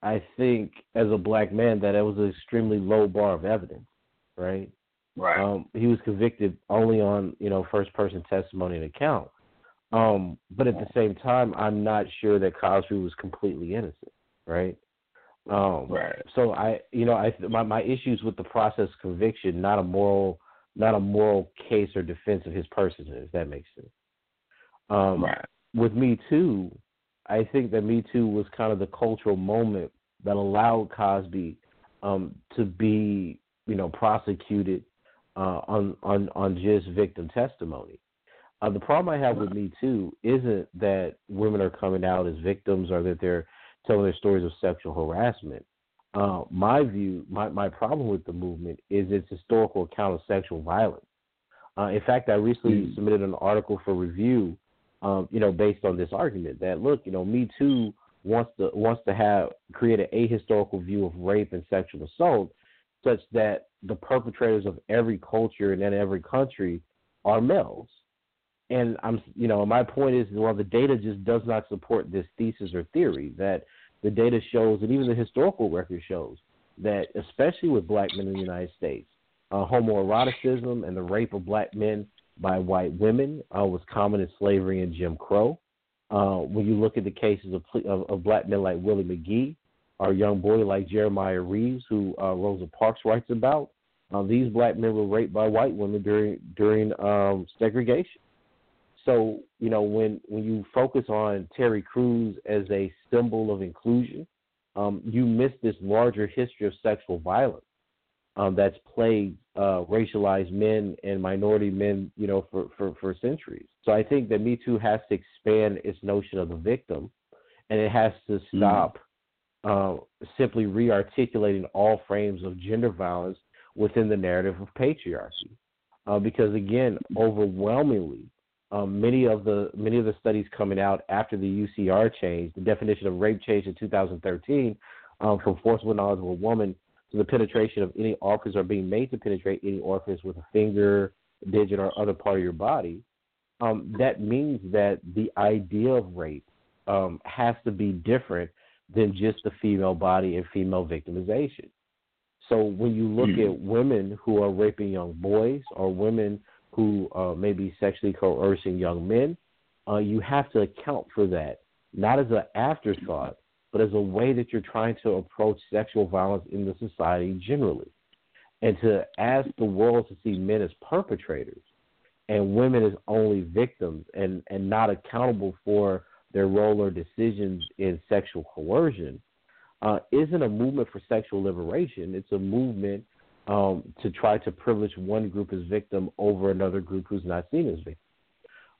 I think as a black man that it was an extremely low bar of evidence, right? Right. Um, he was convicted only on you know first person testimony and account. Um, but at the same time, I'm not sure that Cosby was completely innocent, right? Um, Right. So I, you know, I my my issues with the process conviction, not a moral, not a moral case or defense of his person, if that makes sense. Um, right. with Me Too, I think that Me Too was kind of the cultural moment that allowed Cosby um, to be, you know, prosecuted uh, on on on just victim testimony. Uh, the problem I have with Me Too isn't that women are coming out as victims or that they're telling their stories of sexual harassment. Uh, my view, my, my problem with the movement is its historical account of sexual violence. Uh, in fact, I recently Mm. submitted an article for review, um, you know, based on this argument that look, you know, Me Too wants to wants to have create an ahistorical view of rape and sexual assault, such that the perpetrators of every culture and in every country are males. And I'm, you know, my point is, well, the data just does not support this thesis or theory. That the data shows, and even the historical record shows, that especially with black men in the United States, uh, homoeroticism and the rape of black men by white women uh, was common in slavery and Jim Crow. Uh, when you look at the cases of, of, of black men like Willie McGee, or young boy like Jeremiah Reeves, who uh, Rosa Parks writes about, uh, these black men were raped by white women during during um, segregation. So you know when when you focus on Terry Crews as a symbol of inclusion, um, you miss this larger history of sexual violence um, that's plagued uh, racialized men and minority men, you know, for, for, for centuries. So I think that Me Too has to expand its notion of the victim, and it has to stop uh, simply re-articulating all frames of gender violence within the narrative of patriarchy. Uh, because again, overwhelmingly, um, many of the many of the studies coming out after the UCR change, the definition of rape changed in 2013 um, from forcible knowledge of a woman to the penetration of any orifice or being made to penetrate any orifice with a finger, digit, or other part of your body. Um, that means that the idea of rape um, has to be different than just the female body and female victimization. So when you look Mm. at women who are raping young boys or women who uh, may be sexually coercing young men, uh, you have to account for that, not as an afterthought, but as a way that you're trying to approach sexual violence in the society generally. And to ask the world to see men as perpetrators and women as only victims and, and not accountable for their role or decisions in sexual coercion uh, isn't a movement for sexual liberation. It's a movement um, to try to privilege one group as victim over another group who's not seen as victim.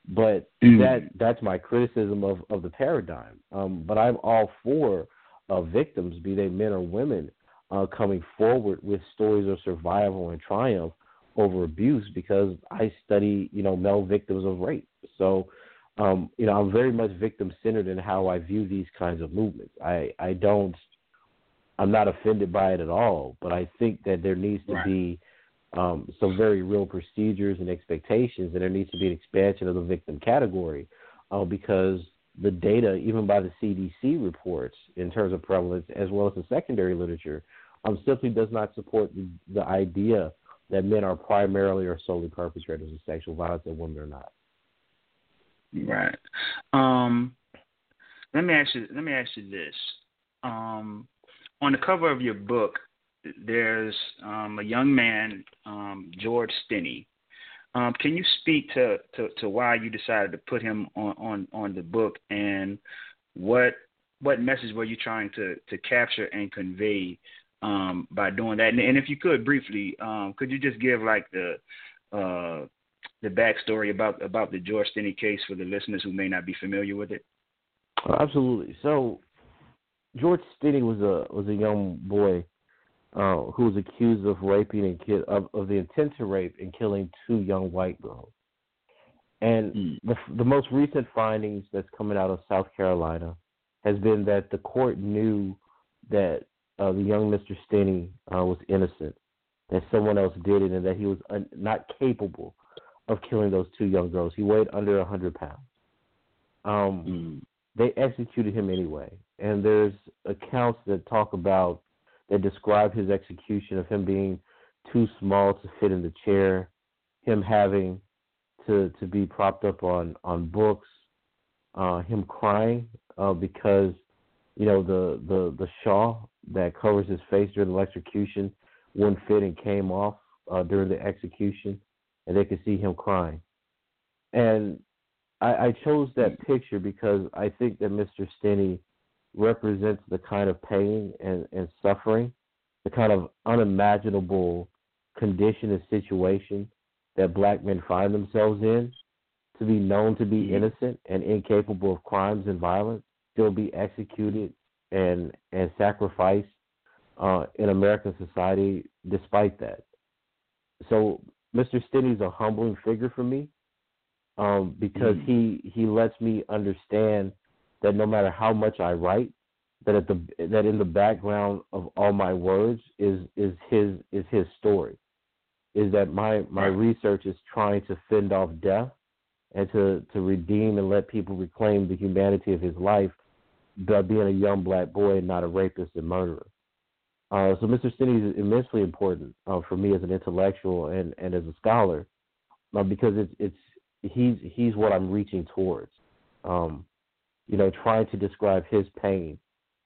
But mm. that that's my criticism of, of the paradigm. Um, but I'm all for uh, victims, be they men or women, uh, coming forward with stories of survival and triumph over abuse because I study, you know, male victims of rape. So, um, you know, I'm very much victim centered in how I view these kinds of movements. I, I don't I'm not offended by it at all, but I think that there needs to right. be um, some very real procedures and expectations, and there needs to be an expansion of the victim category uh, because the data, even by the CDC reports in terms of prevalence, as well as the secondary literature, um, simply does not support the, the idea that men are primarily or solely perpetrators of sexual violence and women are not. Right. Um, let me ask you. Let me ask you this. Um, on the cover of your book, there's um, a young man, um, George Stinney. Um, can you speak to, to, to, why you decided to put him on, on, on the book and what what message were you trying to, to capture and convey um, by doing that? And, and, if you could briefly, um, could you just give like the uh, the backstory about about the George Stinney case for the listeners who may not be familiar with it? Absolutely. So George Stinney was a was a young boy uh, who was accused of raping and kill of, of the intent to rape and killing two young white girls. And mm. the the most recent findings that's coming out of South Carolina has been that the court knew that uh, the young Mr. Stinney uh, was innocent, that someone else did it, and that he was un- not capable of killing those two young girls. He weighed under a hundred pounds. Um, mm. They executed him anyway, and there's accounts that talk about that describe his execution of him being too small to fit in the chair, him having to to be propped up on on books, uh, him crying uh, because you know the the the shawl that covers his face during the electrocution wouldn't fit and came off uh, during the execution, and they could see him crying. And I, I chose that picture because I think that Mr. Stinney represents the kind of pain and, and suffering, the kind of unimaginable condition and situation that black men find themselves in, to be known to be mm-hmm. innocent and incapable of crimes and violence, still be executed and and sacrificed uh, in American society despite that. So Mr. Stinney's a humbling figure for me um, because mm-hmm. he he lets me understand that no matter how much I write, that at the that in the background of all my words is is his is his story. Is that my my research is trying to fend off death and to to redeem and let people reclaim the humanity of his life by being a young black boy and not a rapist and murderer. Uh, so Mr. Stinney is immensely important uh, for me as an intellectual and, and as a scholar uh, because it's it's he's he's what I'm reaching towards. Um, you know, trying to describe his pain,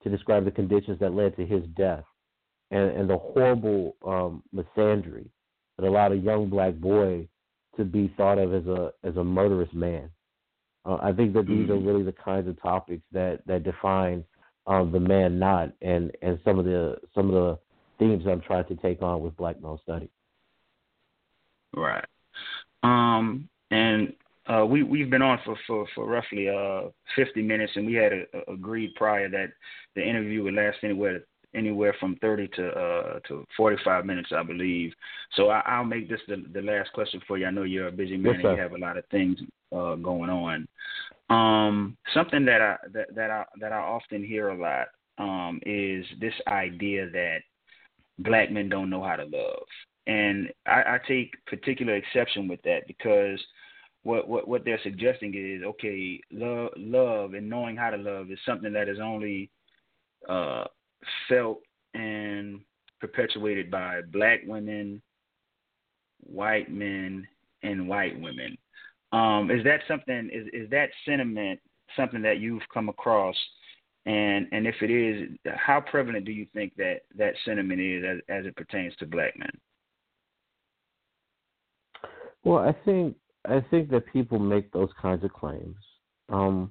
to describe the conditions that led to his death, and, and the horrible um, misandry that allowed a young black boy to be thought of as a as a murderous man. Uh, I think that these are mm-hmm. really the kinds of topics that that define uh, the man not, and and some of the some of the themes that I'm trying to take on with Black Male Study. Right. Um, and uh, we we've been on for for for roughly uh 50 minutes, and we had a, a agreed prior that the interview would last anywhere anywhere from 30 to uh to 45 minutes, I believe. So I, will make this the, the last question for you. I know you're a busy man yes, and you have a lot of things uh, going on. Um, something that I that, that I that I often hear a lot um, is this idea that black men don't know how to love, and I, I take particular exception with that because what what what they're suggesting is okay, love love and knowing how to love is something that is only uh, felt and perpetuated by black women, white men, and white women. Um, is that something? Is is that sentiment something that you've come across And and if it is, how prevalent do you think that that sentiment is as, as it pertains to black men? Well, I think I think that people make those kinds of claims. Um,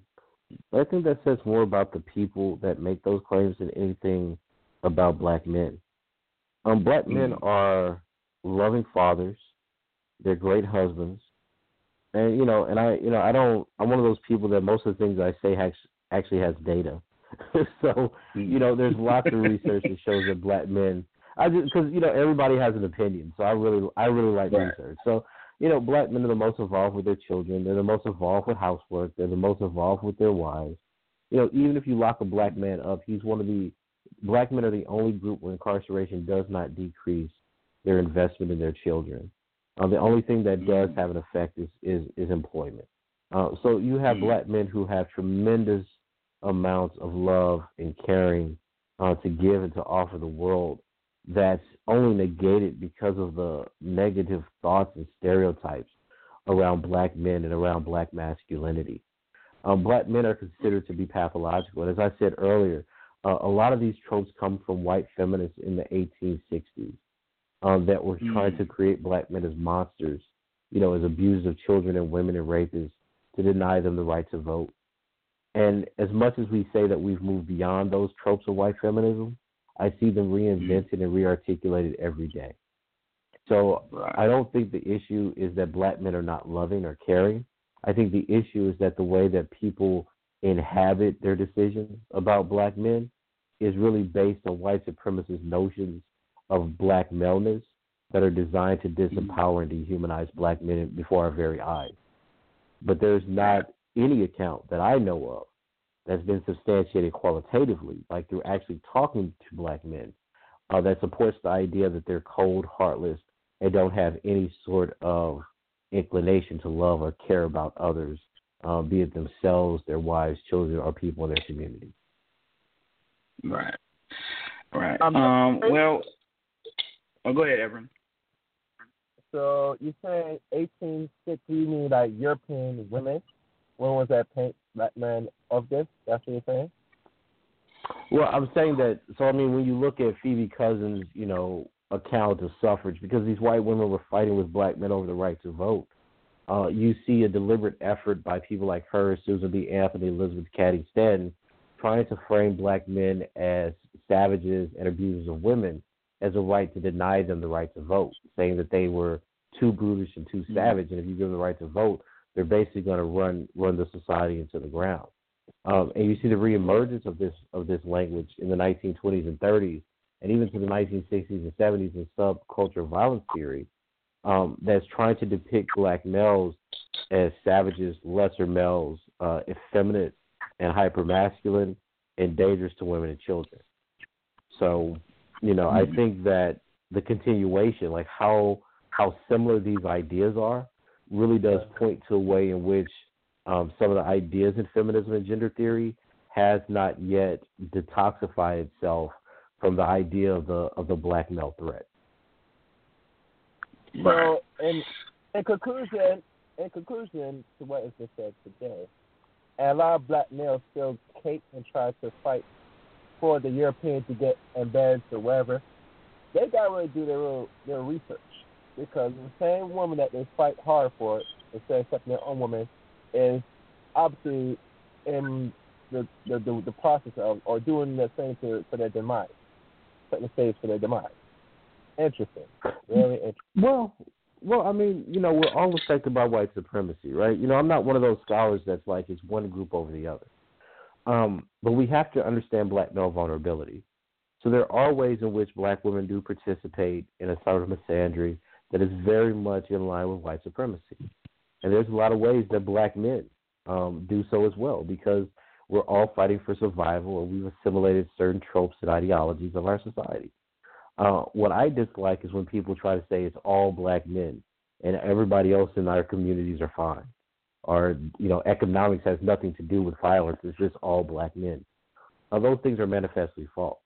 I think that says more about the people that make those claims than anything about black men. Um, black men Mm-hmm. are loving fathers. They're great husbands, and you know, and I, you know, I don't. I'm one of those people that most of the things I say has, actually has data. so, you know, there's lots of research that shows that black men. I just because you know everybody has an opinion, so I really, I really like Right. research. So, you know, black men are the most involved with their children. They're the most involved with housework. They're the most involved with their wives. You know, even if you lock a black man up, he's one of the black men are the only group where incarceration does not decrease their investment in their children. Uh, the only thing that does have an effect is is, is employment. Uh, so you have Mhm. black men who have tremendous amounts of love and caring uh, to give and to offer the world that's only negated because of the negative thoughts and stereotypes around black men and around black masculinity. Um, black men are considered to be pathological. And as I said earlier, uh, a lot of these tropes come from white feminists in the 1860s um, that were trying Mm. to create black men as monsters, you know, as abusers of children and women and rapists to deny them the right to vote. And as much as we say that we've moved beyond those tropes of white feminism, I see them mm. reinvented and rearticulated every day. So. I don't think the issue is that black men are not loving or caring. I think the issue is that the way that people inhabit their decisions about black men is really based on white supremacist notions of black maleness that are designed to mm-hmm. disempower and dehumanize black men before our very eyes. But there's not any account that I know of that's been substantiated qualitatively, like through actually talking to black men, uh, that supports the idea that they're cold, heartless, and don't have any sort of inclination to love or care about others, uh, be it themselves, their wives, children, or people in their community. Right. Right. Um, Um. Well. Oh, go ahead, Everin. So you saying 1860? You mean like European women? When was that paint black man of this? That's what you're saying? Well, I'm saying that. So I mean, when you look at Phoebe Couzins, you know, account of suffrage, because these white women were fighting with black men over the right to vote, uh, you see a deliberate effort by people like her, Susan B. Anthony, Elizabeth Cady Stanton, trying to frame black men as savages and abusers of women as a right to deny them the right to vote, saying that they were too brutish and too savage, and if you give them the right to vote, they're basically going to run run the society into the ground. Um, and you see the reemergence of this of this language in the 1920s and 30s, and even to the 1960s and 70s in subculture violence theory, um, that's trying to depict black males as savages, lesser males, uh, effeminate and hypermasculine, and dangerous to women and children. So, you know, I think that the continuation, like how how similar these ideas are, really does point to a way in which um, some of the ideas in feminism and gender theory has not yet detoxified itself from the idea of the of the black male threat. So, in in conclusion, in conclusion to what is just said today, and a lot of black males still cape and try to fight for the Europeans to get embarrassed or whatever. They got to really do their real, their research because the same woman that they fight hard for instead of accepting their own woman is obviously in the the, the, the process of or doing the same to for their demise, setting the stage for their demise. Interesting, really interesting. Well, well, I mean, you know, we're all affected by white supremacy, right? You know, I'm not one of those scholars that's like it's one group over the other. Um, but we have to understand black male vulnerability. So there are ways in which black women do participate in a sort of misandry that is very much in line with white supremacy. And there's a lot of ways that black men um, do so as well because we're all fighting for survival and we've assimilated certain tropes and ideologies of our society. Uh, what I dislike is when people try to say it's all black men and everybody else in our communities are fine. Or, you know, economics has nothing to do with violence, it's just all black men. Now, those things are manifestly false.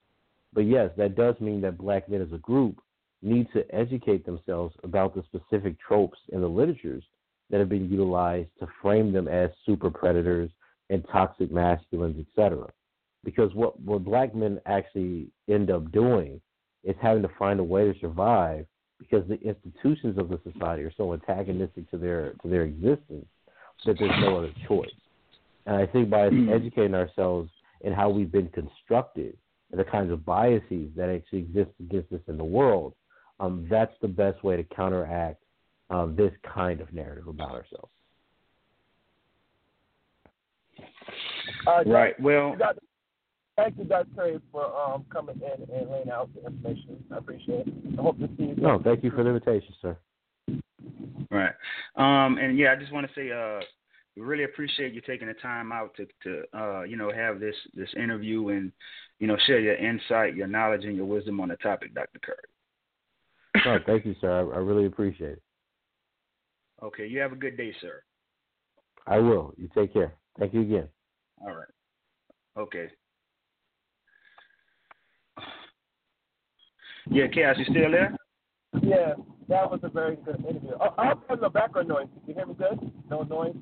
But yes, that does mean that black men as a group need to educate themselves about the specific tropes in the literatures that have been utilized to frame them as super predators and toxic masculines, etc. because what what black men actually end up doing is having to find a way to survive because the institutions of the society are so antagonistic to their to their existence that there's no other choice. And I think by mm. educating ourselves in how we've been constructed and the kinds of biases that actually exist against us in the world, um, that's the best way to counteract uh, this kind of narrative about ourselves. Uh, right. Well, thank you, Dr. Curry, for um, coming in and laying out the information. I appreciate it. I hope to see you. No, thank you for the invitation, sir. Right. Um, and yeah, I just want to say, uh, we really appreciate you taking the time out to, to uh, you know, have this this interview and, you know, share your insight, your knowledge, and your wisdom on the topic, Dr. Curry. No, thank you, sir. I, I really appreciate it. Okay, you have a good day, sir. I will. You take care. Thank you again. All right. Okay. Yeah, Chaos, you still there? Yeah, that was a very good interview. Oh, I'm having no background noise. Can you hear me good? No noise.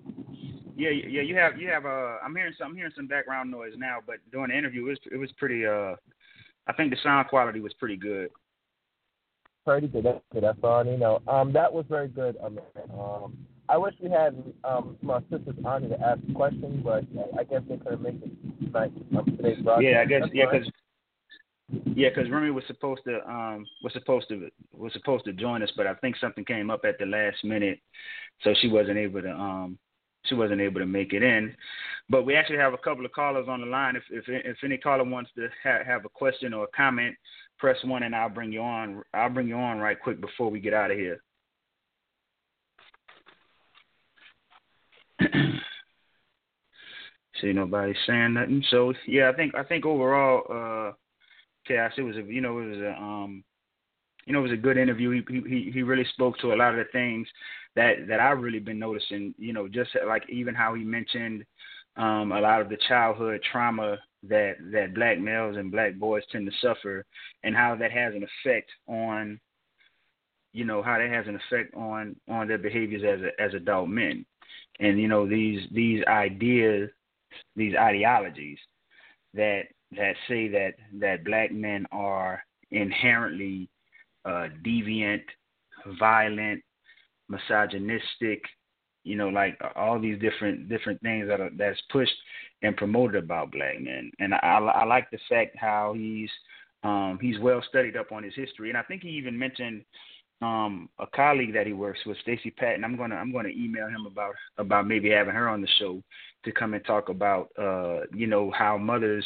Yeah, yeah, you have you have uh I'm hearing some I'm hearing some background noise now, but during the interview it was it was pretty uh I think the sound quality was pretty good. Pretty good. That's good. That's all I need to know. Um, that was very good. Um, um I wish we had um my sister's honor to ask a question, but I guess they couldn't make it tonight. Um, today's broadcast. Yeah, I guess That's yeah, because yeah, because Remy was supposed to um was supposed to was supposed to join us, but I think something came up at the last minute, so she wasn't able to um she wasn't able to make it in. But we actually have a couple of callers on the line. If if if any caller wants to ha- have a question or a comment, press one and I'll bring you on. I'll bring you on right quick before we get out of here. See nobody saying nothing. So yeah, I think I think overall, uh, Chaos, it was a you know it was a um, you know it was a good interview. He he he really spoke to a lot of the things that that I've really been noticing. You know, just like even how he mentioned um, a lot of the childhood trauma that that black males and black boys tend to suffer, and how that has an effect on you know how that has an effect on on their behaviors as a, as adult men. And you know these these ideas, these ideologies that that say that that black men are inherently uh, deviant, violent, misogynistic, you know, like all these different different things that are that's pushed and promoted about black men. And I, I, I like the fact how he's um, he's well studied up on his history, and I think he even mentioned um, a colleague that he works with, Stacey Patton. I'm gonna I'm gonna email him about about maybe having her on the show to come and talk about uh, you know how mothers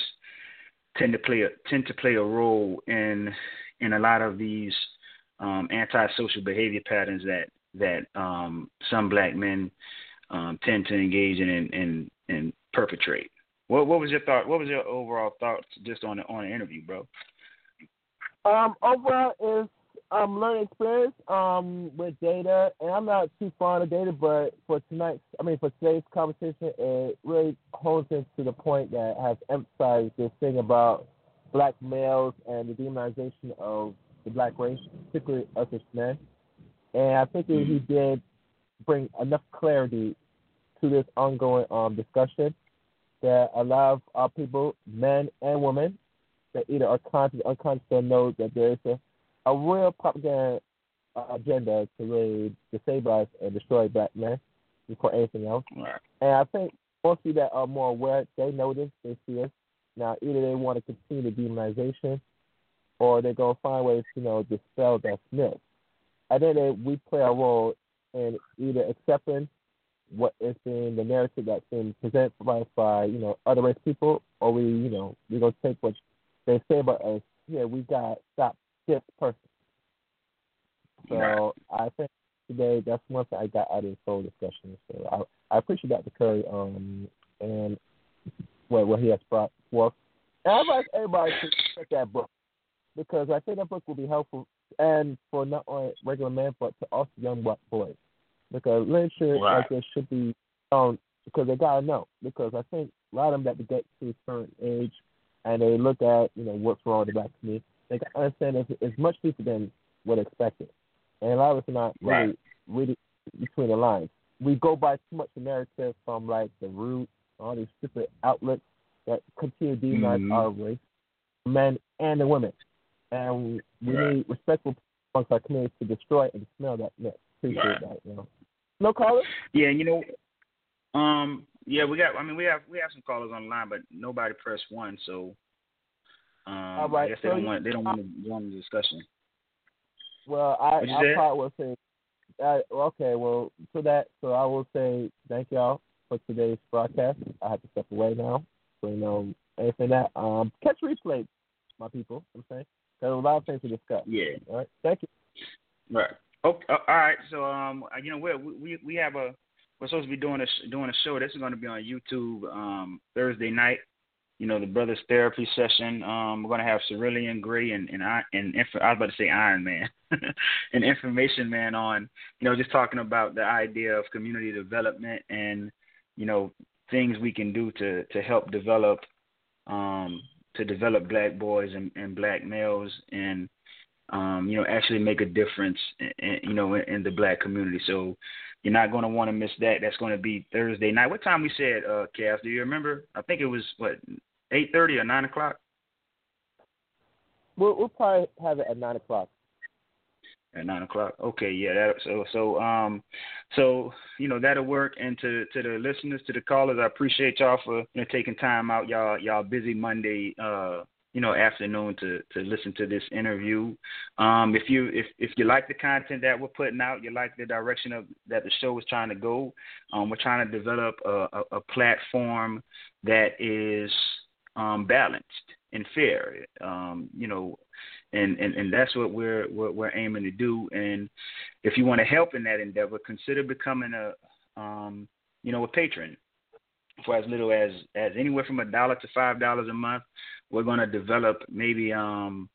tend to play a, tend to play a role in in a lot of these um, antisocial behavior patterns that that um, some black men um, tend to engage in and, and and perpetrate. What what was your thought? What was your overall thoughts just on the on the interview, bro? Um, overall is um, learning experience um, with data, and I'm not too fond of data, but for tonight's, I mean, for today's conversation, it really hones into the point that has emphasized this thing about black males and the demonization of the black race, particularly us as men. And I think mm-hmm. he did bring enough clarity to this ongoing um, discussion that a lot of our people, men and women, that either are conscious or unconscious, know that there is a a real propaganda uh, agenda to really disable us and destroy black men before anything else. Right. And I think mostly that are more aware, they know this, they see us. Now, either they want to continue the demonization or they're going to find ways to, you know, dispel that myth. I think that we play a role in either accepting what is being the narrative that's been presented by us by, you know, other race people, or we, you know, going to take what they say about us. Yeah, we got to stop this person. So right. I think today that's one thing I got out of this whole discussion. So I, I appreciate Dr. Curry um, and what what he has brought forth. And I'd like everybody to check that book because I think that book will be helpful and for not only regular men but to also young black boys because literature right. like this should be known because they gotta know because I think a lot of them that get to a certain age and they look at you know what's wrong with the black community they gotta understand it's, it's much deeper than what expected. And a lot of us are not really, right. really between the lines. We go by too much narrative from like the Root, all these stupid outlets that continue to demonize Mhm. our race, men and the women. And we Right. need respectful amongst our community to destroy and smell that mess. Appreciate Right. that, you know. No caller? Yeah, you know, um, yeah, we got. I mean, we have we have some callers online, but nobody pressed one, so um, All right, I guess they so don't want they don't want to join the discussion. Well, I, I probably will say, uh, okay, well, for that, so I will say thank y'all for today's broadcast. I have to step away now. So, you know, anything that, um, catch replay, my people, I'm saying. There's a lot of things to discuss. Yeah. All right. Thank you. Right. Okay. uh, all right. So, um, you know, we we we have a we're supposed to be doing a doing a show. This is going to be on YouTube um Thursday night. You know, the brothers therapy session. Um, we're going to have Cerulean Gray and and I and inf- I was about to say Iron Man, and Information Man on. You know, just talking about the idea of community development and you know things we can do to to help develop um to develop black boys and, and black males and um, you know, actually make a difference, in, you know, in, in the black community. So you're not going to want to miss that. That's going to be Thursday night. What time we said, uh, Cass? Do you remember? I think it was what eight thirty or nine o'clock. We'll, we'll probably have it at 9 o'clock. At nine o'clock. Okay, yeah. That, so so um so you know that'll work. And to to the listeners, to the callers, I appreciate y'all for you know taking time out y'all y'all busy Monday uh you know afternoon to to listen to this interview. Um if you if if you like the content that we're putting out, you like the direction of that the show is trying to go. Um we're trying to develop a a, a platform that is um balanced and fair. Um you know and and, and that's what we're, what we're aiming to do. And if you want to help in that endeavor, consider becoming a um, you know a patron for as little as as anywhere from a dollar to five dollars a month. We're going to develop maybe um,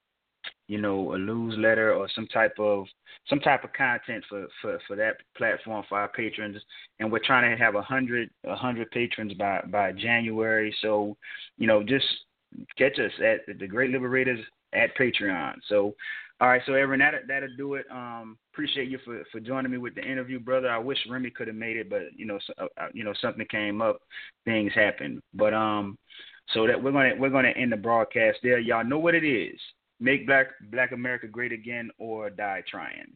you know a newsletter or some type of some type of content for for for that platform for our patrons and we're trying to have a hundred a hundred patrons by by january so you know just catch us at the great liberators at Patreon. So, all right, so Aaron, that that'll do it. Um, appreciate you for for joining me with the interview, brother. I wish Remy could have made it, but you know, so, uh, you know, something came up, things happened. But um, so that we're gonna we're gonna end the broadcast there. Y'all know what it is: make Black Black America great again, or die trying.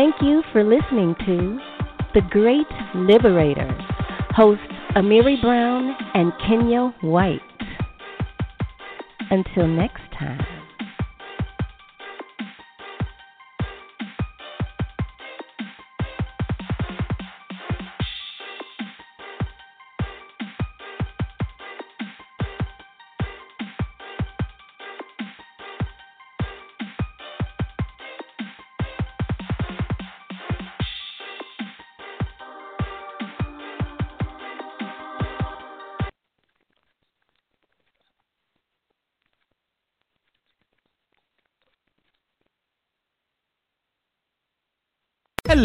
Thank you for listening to The Great Liberator, hosts Amiri Brown and Kenya White. Until next time.